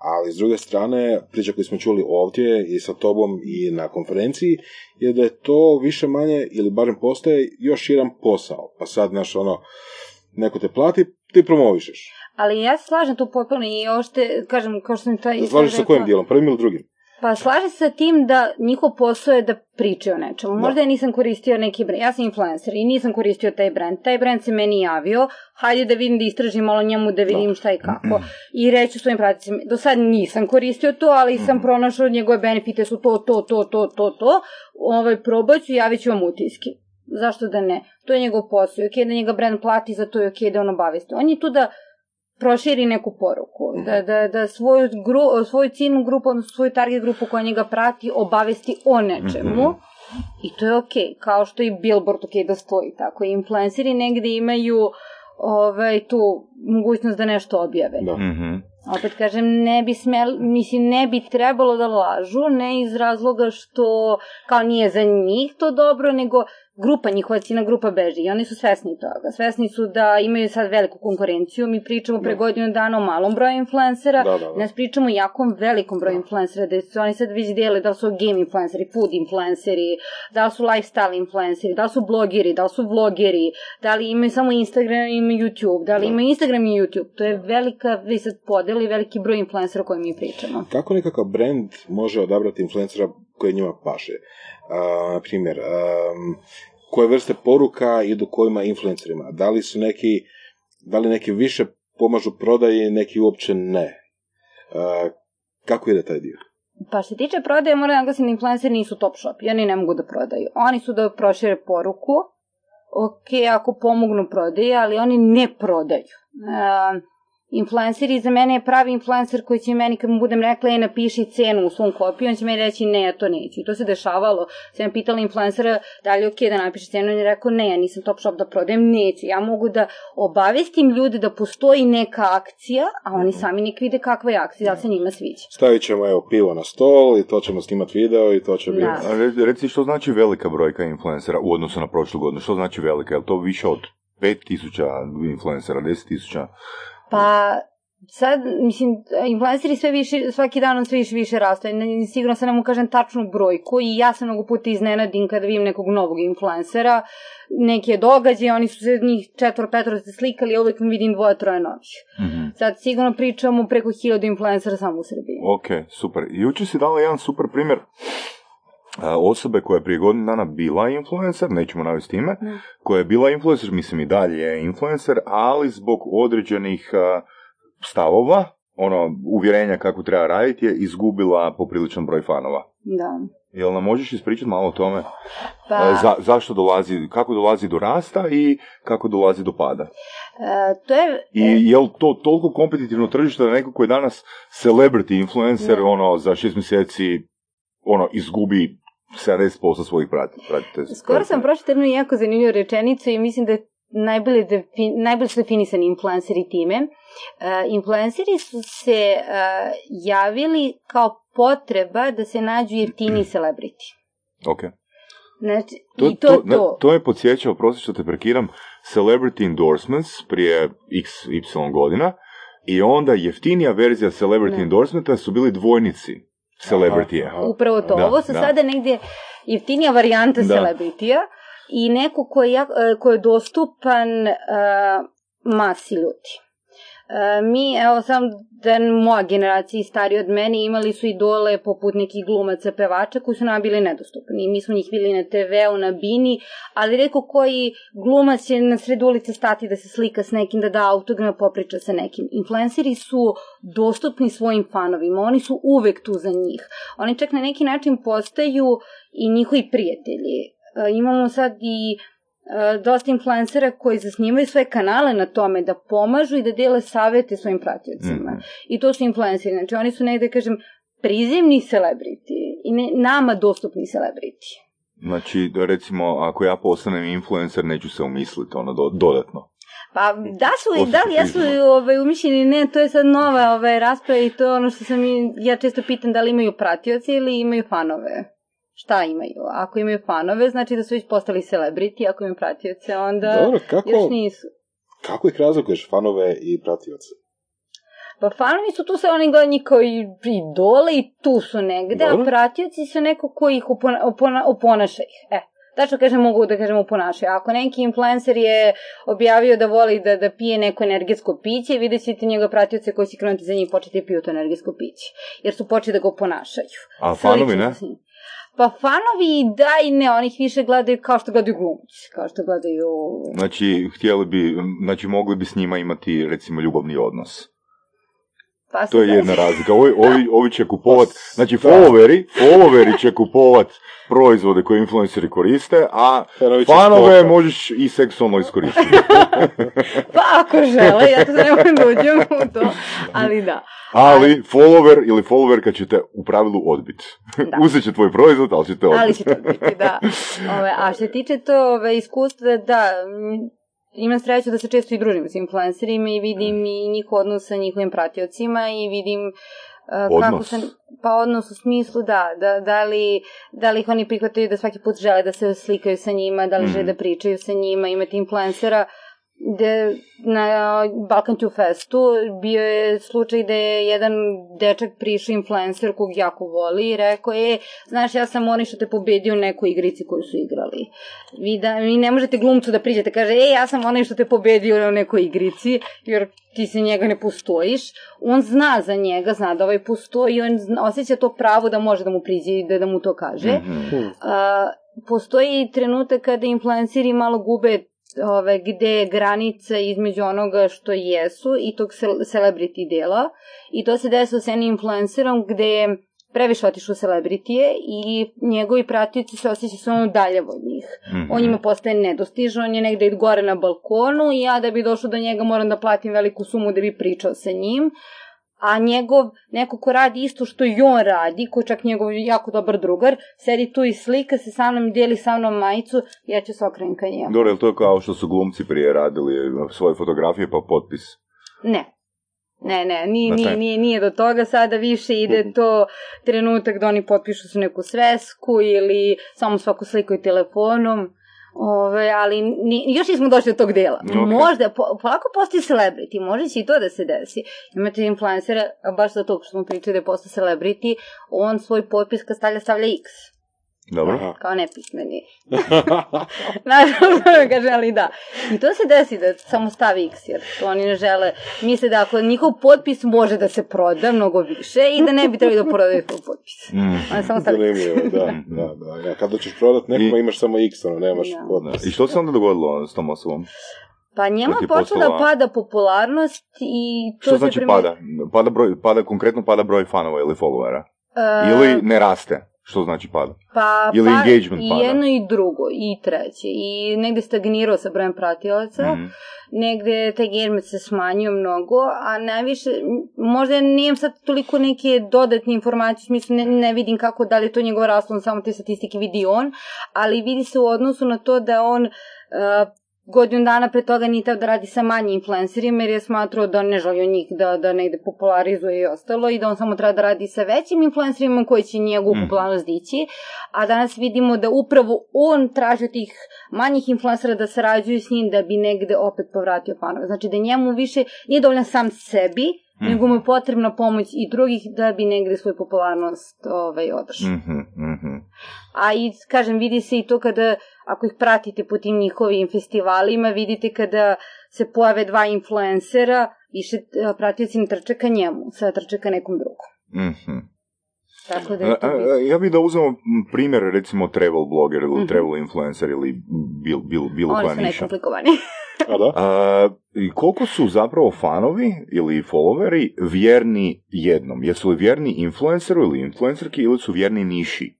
Ali s druge strane, priča koju smo čuli ovdje i sa tobom i na konferenciji, je da je to više manje, ili barem postaje, još jedan posao. Pa sad, znaš, ono, neko te plati, ti promovišeš.
Ali ja se slažem tu potpuno i ošte, kažem, kao što sam taj...
Slažeš sa kojim dijelom, prvim ili drugim?
Pa slažem se sa tim da njihov posao je da pričaju o nečemu. Možda ja nisam koristio neki brand, ja sam influencer i nisam koristio taj brand. Taj brand se meni javio, hajde da vidim da istražim malo njemu, da vidim šta i kako. I reću svojim praticima, do sad nisam koristio to, ali sam pronašao njegove benefite su to, to, to, to, to, to. Ovaj, probat ću i javit ću vam utiski. Zašto da ne? To je njegov posao. Ok da njega brand plati, za to je ok da on obavesti. On je tu da proširi neku poruku, da, da, da svoju, gru, svoju ciljnu grupu, odnosno svoju target grupu koja njega prati, obavesti o nečemu. I to je okej, okay. kao što i billboard okej okay da stoji tako. I influenceri negde imaju ovaj, tu mogućnost da nešto objave.
Da.
Mhm.
Opet kažem, ne bi smel, mislim, ne bi trebalo da lažu, ne iz razloga što kao nije za njih to dobro, nego grupa, njihova ciljna grupa beži i oni su svesni toga. Svesni su da imaju sad veliku konkurenciju, mi pričamo pre
Da.
godinu dana o malom broju influencera,
Da, da, da.
nas pričamo o jakom velikom broju influencera, da su oni sad već dijeli da li su game influenceri, food influenceri, da li su lifestyle influenceri, da li su blogeri, da li su vlogeri, da li imaju samo Instagram i YouTube, da li
Da.
imaju Instagram i YouTube. To je velika, vi sad podeli, veliki broj influencera o mi pričamo.
Kako nekakav brand može odabrati influencera koji njima paše? Uh, na primjer, um, koje vrste poruka idu kojima influencerima? Da li su neki, da li neki više pomažu prodaji, neki uopće ne? Uh, kako ide taj dio?
Pa što se tiče prodaje, moram da naglasim da influenceri nisu top shop i oni ne mogu da prodaju. Oni su da prošire poruku, ok, ako pomognu prodaje, ali oni ne prodaju. Uh, influenceri, za mene je pravi influencer koji će meni, kad mu budem rekla, je napiši cenu u svom kopiju, on će meni reći ne, ja to neću. I to se dešavalo. Sam ja pitala influencera da li je ok da napiše cenu, on je rekao ne, ja nisam top shop da prodajem, neću. Ja mogu da obavestim ljude da postoji neka akcija, a oni sami nek vide kakva je akcija, da se njima sviđa.
Stavit ćemo evo pivo na stol i to ćemo snimati video i to će biti...
Da.
A re- Reci što znači velika brojka influencera u odnosu na prošlu godinu? Što znači velika? Je li to više od 5000 influencera, 10.000?
Pa, sad, mislim, influenceri sve više, svaki dan on sve više više raste. Sigurno se ne mogu kažem tačnu brojku i ja se mnogo puta iznenadim kada vidim nekog novog influencera, neke događaje, oni su se njih četvoro, petoro se slikali, a uvek vidim dvoje, troje novih.
Mhm.
Sad sigurno pričamo preko hiljadu influencera samo u Srbiji.
Ok, super. Jučer si dala jedan super primjer a, osobe koja je prije godinu dana bila influencer, nećemo navesti ime,
Da.
koja je bila influencer, mislim i dalje je influencer, ali zbog određenih stavova, ono, uvjerenja kako treba raditi, je izgubila popriličan broj fanova.
Da.
Jel nam možeš ispričati malo o tome?
Pa,
E, Za, zašto dolazi, kako dolazi do rasta i kako dolazi do pada?
e, to je...
I je li to toliko kompetitivno tržište da neko koji je danas celebrity influencer,
Da.
ono, za šest mjeseci, ono, izgubi 70% svojih prati, pratite.
Skoro sam prošla jednu jako zanimljivu rečenicu i mislim da je najbolje, defi, najbolje su definisani influenceri time. Uh, influenceri su se uh, javili kao potreba da se nađu jeftini celebrity.
Ok.
Znači,
To,
I to je
ne,
to.
to je podsjećao, prosti što te prekiram, celebrity endorsements prije x, y godina i onda jeftinija verzija celebrity
Ne.
endorsementa su bili dvojnici celebrity
Aha.
Upravo to.
Da,
Ovo su
da.
sada negdje jeftinija varijanta
Da.
celebritija i neko ko je, e, ko je dostupan e, masi ljudi. E, mi, evo sam da moja generacija i stariji od mene imali su idole poput nekih glumaca, pevača koji su nam bili nedostupni. Mi smo njih bili na TV-u, na Bini, ali reko koji glumac će na sred ulice stati da se slika s nekim, da da autogram, popriča sa nekim. Influenceri su dostupni svojim fanovima, oni su uvek tu za njih. Oni čak na neki način postaju i njihovi prijatelji. E, imamo sad i e, dosta influencera koji zasnimaju svoje kanale na tome da pomažu i da dele savete svojim pratiocima.
Mhm.
I to su influenceri. Znači oni su negde, kažem, prizemni celebrity i ne, nama dostupni celebrity.
Znači, recimo, ako ja postanem influencer, neću se umisliti, ono, do, dodatno.
Pa da su,
Osim
da li jesu ovaj, umišljeni, ne, to je sad nova ovaj, rasprava i to je ono što sam i, ja često pitam da li imaju pratioci ili imaju fanove. Šta imaju? Ako imaju fanove, znači da su već postali celebrity, ako imaju pratioce, onda
Dobro, kako,
još nisu.
kako ih razlikuješ fanove i pratioce?
Pa fanovi su tu sa oni gledani koji idole i tu su negde,
Dobro.
a pratioci su neko koji ih upona, upona, uponaša ih. E, tačno kažem, mogu da kažem uponašaju. Ako neki influencer je objavio da voli da, da pije neko energetsko piće, vidjet ćete njega pratioce koji će krenuti za njih i početi piju to energetsko piće. Jer su počeli da ga ponašaju.
A fanovi ne?
Pa fanovi da i ne, oni ih više gledaju kao što gledaju glumci, kao što gledaju...
Znači, htjeli bi, znači, mogli bi s njima imati, recimo, ljubavni odnos.
Pa
To je jedna razlika. Ovi, ovi, ovi će kupovat, znači
Da.
followeri, followeri će kupovat proizvode koje influenceri koriste, a fanove možeš i seksualno iskoristiti.
Pa ako žele, ja to ne mogu da uđem u to, ali da.
Ali follower ili followerka će te u pravilu odbiti.
Da.
Uzet će tvoj proizvod, ali će te odbiti.
Ali će to biti, da. Ove, a što se tiče to ove, iskustva, da, imam sreću da se često i družim s influencerima i vidim i njihov odnos sa njihovim pratiocima i vidim uh, kako
Odnos?
se pa odnos u smislu da, da, da, li, da li ih oni prihvataju da svaki put žele da se slikaju sa njima, da li žele da pričaju sa njima, imate influencera gde na Balkan Two Festu bio je slučaj da je jedan dečak prišao influencer kog jako voli i rekao je, znaš, ja sam onaj što te pobedio u nekoj igrici koju su igrali. Vi, da, vi ne možete glumcu da priđete, kaže, e, ja sam onaj što te pobedio u nekoj igrici, jer ti se njega ne postojiš. On zna za njega, zna da ovaj postoji on zna, osjeća to pravo da može da mu priđe i da, da mu to kaže.
Mhm.
A, postoji trenutak kada influenceri malo gube ove, gde je granica između onoga što jesu i tog cel- celebrity dela. I to se desilo sa jednim influencerom gde je previše otišao celebritije i njegovi pratioci se osjećaju ono dalje od njih.
Mhm.
On njima postaje nedostižan, on je negde gore na balkonu i ja da bi došao do njega moram da platim veliku sumu da bi pričao sa njim. A njegov, neko ko radi isto što i on radi, ko čak njegov jako dobar drugar, sedi tu i slika se sa mnom i dijeli sa mnom majicu, ja ću se okrenem ka njemu.
Dobro, je li to kao što su glumci prije radili svoje fotografije pa potpis?
Ne. Ne, ne, nije, nije, nije, nije do toga sada više ide to trenutak da oni potpišu su neku svesku ili samo svaku sliku i telefonom. Ove, ali ni, još nismo došli do tog dela.
Ok.
Možda, po, polako postoji celebrity, može će i to da se desi. Imate influencera, baš za to što smo pričali da je postao celebrity, on svoj potpis kad stavlja, stavlja X.
Dobro.
Aha.
Kao nepismeni. Naravno, kaže, ali da. I to se desi da samo stavi X, jer to oni ne žele. Misle da ako njihov potpis može da se proda mnogo više i da ne bi trebali da prodaju svoj potpis.
Mm.
Oni samo stavi X.
Da, da, da. Ja, kada ćeš prodat nekome
I-
imaš samo X, ono, nemaš
Da.
potpis.
I što se onda dogodilo s tom osobom?
Pa njemu je počela da pada popularnost i to
Što
se
znači
prime-
pada? Pada broj, pada, konkretno pada broj fanova ili followera?
E,
Ili ne raste? Što znači pada?
pa,
ili
pa,
engagement
i
pada?
jedno i drugo, i treće. I negde stagnirao sa brojem pratilaca.
Mhm.
negde taj engagement se smanjio mnogo, a najviše, možda nijem sad toliko neke dodatne informacije, smislu ne, ne vidim kako, da li je to njegov raslon, samo te statistike vidi on, ali vidi se u odnosu na to da on uh, godinu dana pre toga nije teo da radi sa manjim influencerima jer je smatrao da ne želi njih da, da negde popularizuje i ostalo i da on samo treba da radi sa većim influencerima koji će njegovu
Mhm.
popularnost dići, a danas vidimo da upravo on traži od tih manjih influencera da sarađuju s njim da bi negde opet povratio fanove. Znači da njemu više nije dovoljan sam sebi,
Mhm.
nego mu je potrebna pomoć i drugih da bi negde svoju popularnost ovaj, održao.
Mhm, mhm.
A i, kažem, vidi se i to kada, ako ih pratite po tim njihovim festivalima, vidite kada se pojave dva influencera, više e, pratioci ne trče ka njemu, sada trče ka nekom drugom.
Mhm.
Tako da
A,
je to
a, a, Ja bih da uzmemo primjer recimo travel blogger ili
Mhm.
travel influencer ili bil, bil, bilo
Oni
koja
su
niša.
najkomplikovaniji.
A da?
A, I koliko su zapravo fanovi ili followeri vjerni jednom? Jesu li vjerni influenceru ili influencerki ili su vjerni niši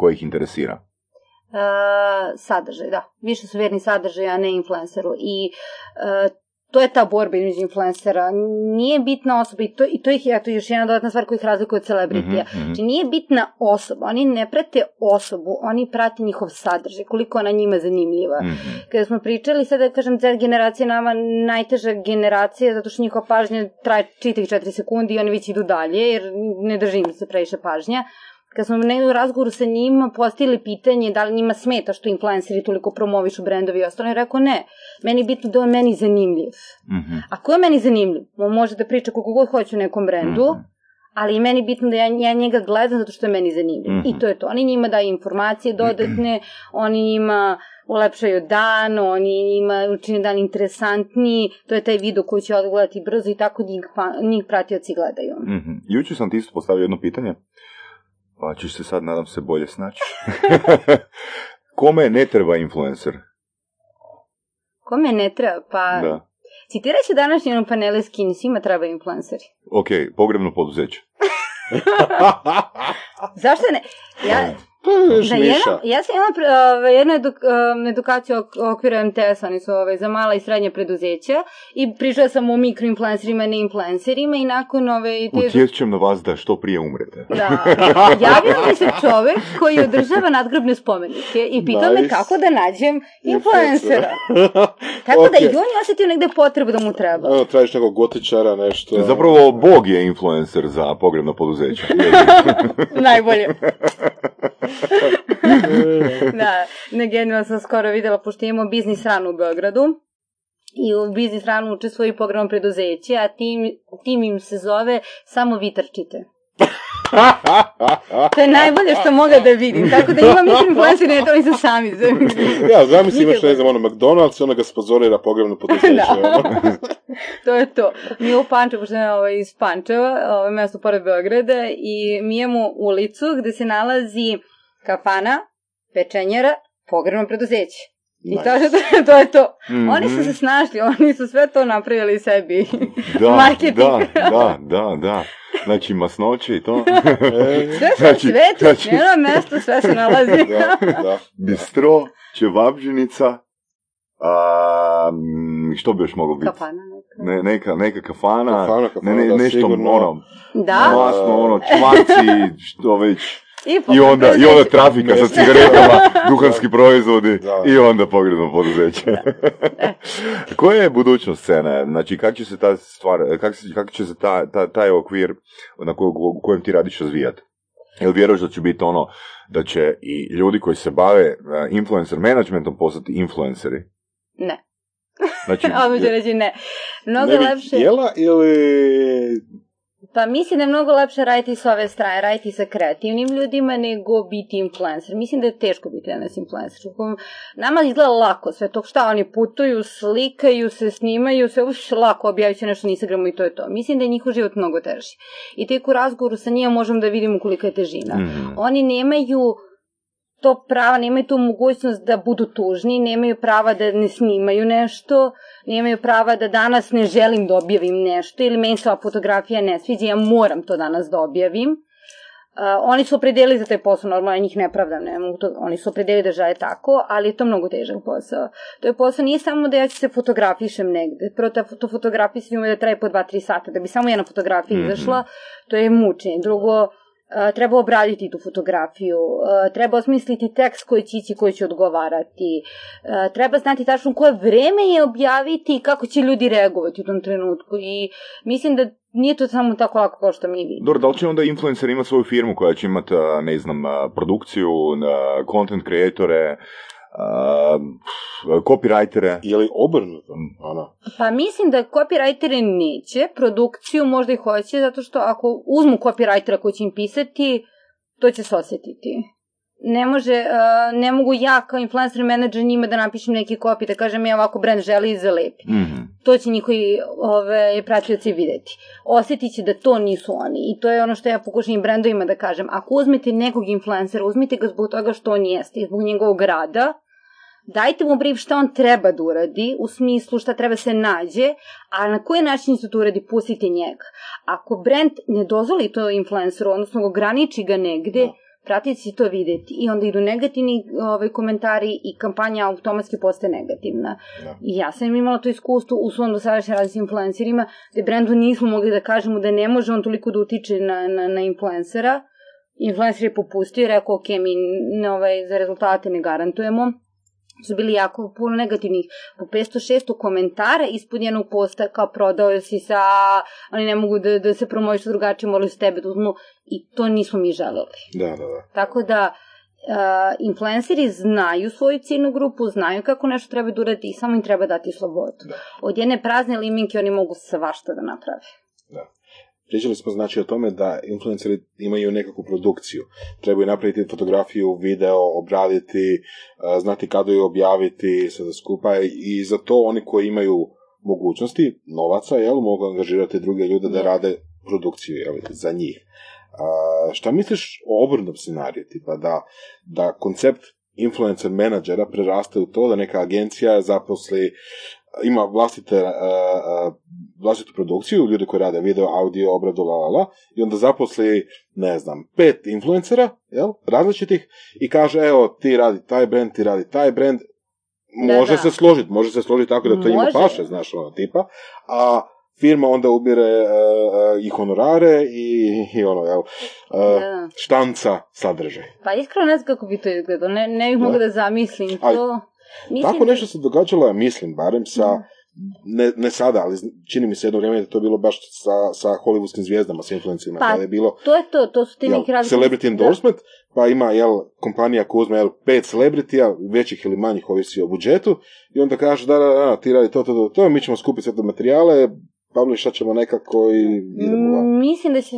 koji ih interesira?
E, sadržaj, da. Više su vjerni sadržaj, a ne influenceru. I e, to je ta borba između influencera. Nije bitna osoba i to, i to ih je eto, još jedna dodatna stvar koja ih razlikuje od celebritija.
Mhm, mhm.
Znači nije bitna osoba, oni ne prate osobu, oni prate njihov sadržaj, koliko je ona njima zanimljiva.
Mhm.
Kada smo pričali, sada da kažem, Z generacija je nama najteža generacija, zato što njihova pažnja traje čitih 4 sekundi i oni već idu dalje, jer ne drži im se previše pažnja. Kad smo negdje u razgovoru sa njima postavili pitanje da li njima smeta što influenceri toliko promovišu brendovi i ostalo, je rekao ne, meni je bitno da on meni zanimljiv.
Mhm.
Ako je meni zanimljiv, on može da priča koliko god hoće o nekom brendu,
Mhm.
ali i meni bitno da ja, ja njega gledam zato što je meni zanimljiv.
Mhm.
I to je to. Oni njima daju informacije dodatne, oni njima ulepšaju dan, oni njima učine dan interesantniji, to je taj video koji će odgledati brzo i tako njih, pa, njih pratioci gledaju.
Mhm. Jučer sam ti isto postavio jedno pitanje, pa ćeš se sad, nadam se, bolje snaći. Kome ne treba influencer?
Kome ne treba? Pa
Da.
Citirajući današnji ono panele skin, svima treba influenceri.
Ok, pogrebno poduzeće.
Zašto ne? Ja,
Još
da,
Miša.
jedno, ja sam imala ove, jednu eduk, um, edukaciju ok- okviru MTS, oni su ove, za mala i srednje preduzeća i pričala sam o mikroinfluencerima, neinfluencerima i nakon ove... i te-
Utječem na vas da što prije umrete.
Da. Javio mi se čovek koji održava nadgrobne spomenike i pitao me
Nice.
kako da nađem influencera. Tako da i
Ok.
on je osetio negde potrebu da mu treba.
Ono, tražiš nekog gotičara, nešto.
Zapravo, Bog je influencer za pogrebno poduzeće.
Najbolje. da, ne genijalno sam skoro videla, pošto imamo biznis ranu u Beogradu, i u biznis ranu učestvuje i preduzeće, a tim, tim im se zove samo vitrčite. To je najbolje što mogu da vidim. Tako da imam mikroinfluencer, ne to su sami.
ja, zamisli imaš, ne znam, ono, McDonald's i onda ga spozorira pogrebno poduzeće.
Da. to je to. Mi u Pančevu, pošto je ovaj, iz Pančeva, ovaj, mesto pored Beograda, i mi imamo ulicu gde se nalazi kafana, pečenjera, pogrebno preduzeće. I to, je, to je to. Oni su se snašli, oni su sve to napravili sebi.
Da,
Marketing.
da, da, da, da. Znači, masnoće i to.
Sve se
Znači,
sve to,
znači-
njeno mesto, sve se nalazi.
Da, da.
Bistro, čevabđenica, a, mm, što bi još moglo biti?
Kafana neka.
Ne, neka, neka kafana,
Kafana, kafana,
ne, ne,
da,
nešto
sigurno.
ono,
Da,
masno, ono, čvanci, što već,
i,
i onda, i onda trafika sa cigaretama, duhanski proizvodi,
Da.
i onda pogrebno poduzeće. Koja je budućnost scene? Znači, kako će se ta stvar, kako, se, kako će se ta, ta, taj okvir na ko, u kojem ti radiš razvijati? Jel vjeruješ da će biti ono, da će i ljudi koji se bave eh, influencer managementom postati influenceri?
Ne,
Znači,
odmah ću reći ne. Mnogo
Ne bi
lepše...
htjela ili...
Pa mislim da je mnogo lepše raditi s ove strane, raditi sa kreativnim ljudima nego biti influencer. Mislim da je teško biti danas influencer. Nama izgleda lako sve to šta oni putuju, slikaju se, snimaju se, uš, lako objavit će nešto na Instagramu i to je to. Mislim da je njihov život mnogo teži. I tek u razgovoru sa njima možemo da vidimo kolika je težina.
Mhm.
Oni nemaju to prava, nemaju tu mogućnost da budu tužni, nemaju prava da ne snimaju nešto, nemaju prava da danas ne želim da objavim nešto ili meni se ova fotografija ne sviđa, ja moram to danas da objavim. Uh, oni su opredelili za taj posao, normalno ja njih ne pravdam, ne mogu to, oni su opredelili da žele tako, ali je to mnogo težak posao. To je posao nije samo da ja se fotografišem negde, prvo ta, to fotografisanje ume da traje po 2-3 sata, da bi samo jedna fotografija
Mhm.
izašla, to je mučenje. Drugo, Uh, treba obraditi tu fotografiju, uh, treba osmisliti tekst koji će ići, koji će odgovarati, uh, treba znati tačno koje vreme je objaviti i kako će ljudi reagovati u tom trenutku i mislim da nije to samo tako lako kao što mi vidimo.
Dobro, da li će onda influencer imati svoju firmu koja će imati, ne znam, produkciju, content kreatore, a, copywritere?
Je li obrnuto? Ono.
Pa mislim da copywritere neće, produkciju možda i hoće, zato što ako uzmu copywritera koji će im pisati, to će se osjetiti. Ne može, uh, ne mogu ja kao influencer manager njima da napišem neki copy, da kažem ja ovako brand želi za lepi.
Mhm.
To će njihovi ove, pratioci videti. Osjetit će da to nisu oni. I to je ono što ja pokušam i brandovima da kažem. Ako uzmete nekog influencera, uzmite ga zbog toga što on jeste i zbog njegovog rada, dajte mu brief šta on treba da uradi, u smislu šta treba se nađe, a na koji način se to uradi, pustite njega. Ako brand ne dozvoli to influenceru, odnosno ograniči ga negde,
Da.
Pratiti će to videti i onda idu negativni ovaj, komentari i kampanja automatski postaje negativna.
Da.
I ja sam imala to iskustvo u svom dosadašnjem radu s influencerima, gde brendu nismo mogli da kažemo da ne može on toliko da utiče na, na, na influencera. Influencer je popustio i rekao, ok, mi ne, ovaj, za rezultate ne garantujemo su bili jako puno negativnih, po 500-600 komentara ispod jednog posta kao prodao si sa, oni ne mogu da, da se promoviš drugačije, morali su tebe da uzmu i to nismo mi želeli.
Da, da, da.
Tako da, uh, influenceri znaju svoju ciljnu grupu, znaju kako nešto treba da uradi i samo im treba dati slobodu.
Da.
Od jedne prazne liminke oni mogu svašta da naprave.
Pričali smo znači o tome da influenceri imaju nekakvu produkciju. Trebaju napraviti fotografiju, video, obraditi, a, znati kada ju objaviti, sve da skupa i za to oni koji imaju mogućnosti, novaca, jel, mogu angažirati druge ljude da
Da.
rade produkciju, jel, za njih. A, šta misliš o obrnom scenariju, tipa da, da koncept influencer menadžera preraste u to da neka agencija zaposli ima vlastite, uh, uh, vlastitu produkciju, ljude koji rade video, audio, obradu, la, la, la, i onda zaposli, ne znam, pet influencera, jel, različitih, i kaže, evo, ti radi taj brand, ti radi taj brand,
Da,
može
da.
se složiti, može se složiti tako da to njima
Može.
paše, znaš, ono, tipa, a firma onda ubire uh, i honorare i, i ono, jel, uh,
Da.
štanca sadržaj.
Pa iskreno ne znam kako bi to izgledalo, ne, ne bih
Da.
mogla da zamislim
Ali
to. Mislim,
Tako nešto se događalo, ja mislim, barem sa, ne, ne sada, ali čini mi se jedno vrijeme da je to bilo baš sa, sa hollywoodskim zvijezdama, sa influencerima,
Pa,
kada je bilo
To je to, to su ti neki
celebrity endorsement, pa ima jel, kompanija koja uzme jel, pet celebritija, većih ili manjih, ovisi o budžetu, i onda kaže da, da, da, ti radi to, to, to, to, mi ćemo skupiti sve te materijale, publishat ćemo nekako i idemo.
Mm, Mislim da će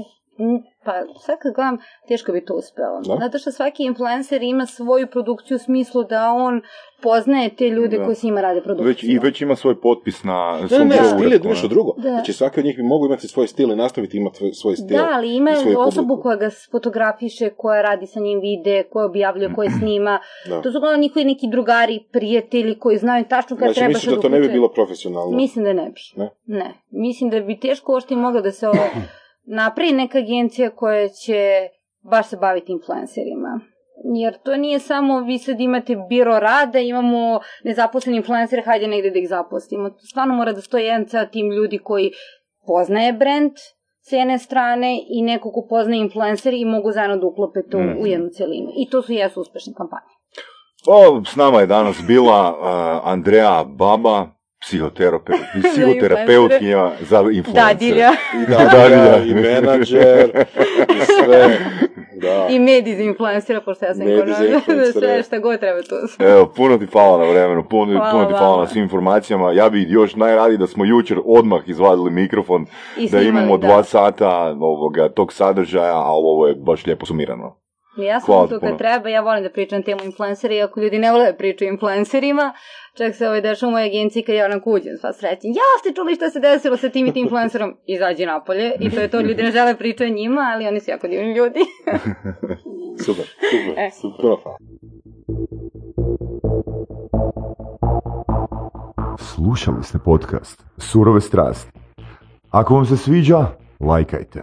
Pa sad kad gledam, teško bi to uspelo.
Da.
Zato što svaki influencer ima svoju produkciju u smislu da on poznaje te ljude
Da.
koji s njima rade produkciju.
Već, I već ima svoj potpis na
Ne,
svom
ne,
show
stil je nešto
ne.
drugo.
Da.
Znači svaki od njih bi mogao imati svoj stil i nastaviti imati svoj- stil.
Da, ali ima osobu
publiku.
koja ga fotografiše, koja radi sa njim vide, koja objavljuje, koja snima.
Da.
To su uglavnom njihovi neki drugari, prijatelji koji znaju tačno kad
Znači
treba
misliš
šta
da to ne bi bilo profesionalno?
Mislim da ne bi.
Ne?
Ne. Mislim da bi teško uopšte mogla da se ovo napravi neka agencija koja će baš se baviti influencerima. Jer to nije samo vi sad imate biro rada, imamo nezaposleni influencer, hajde negde da ih zaposlimo. Stvarno mora da stoji jedan ceo tim ljudi koji poznaje brand s jedne strane i neko ko poznaje influencer i mogu zajedno da uklope to
Mhm.
u jednu celinu. I to su jesu uspešne kampanje.
O, s nama je danas bila uh, Andrea Baba, psihoterapeut, psihoterapeutkinja za influencere.
Dadilja.
I
Da,
dadilja,
da.
i menadžer, i sve. Da.
I medij za influencera, pošto ja sam
Medij za
ekonomija, da sve šta god treba to.
Evo, puno ti hvala na vremenu, puno,
Hvala
puno ti hvala na svim informacijama. Ja bih još najradije da smo jučer odmah izvadili mikrofon,
I
da
snimali,
imamo
da.
dva sata ovoga, tog sadržaja, a ovo je baš lijepo sumirano.
Ja sam
Hvala
tu kad
puno.
treba, ja volim da pričam temu influencera, iako ljudi ne vole da pričaju influencerima. Čak se ovaj dešava u mojoj agenciji kad ja nam kuđem, sva srećen. Ja ste čuli šta se desilo sa tim i tim influencerom? Izađi napolje. I to je to, ljudi ne žele pričati o njima, ali oni su jako divni ljudi.
Super, super,
E.
super. Puno hvala.
Slušali ste podcast Surove strasti. Ako vam se sviđa, lajkajte.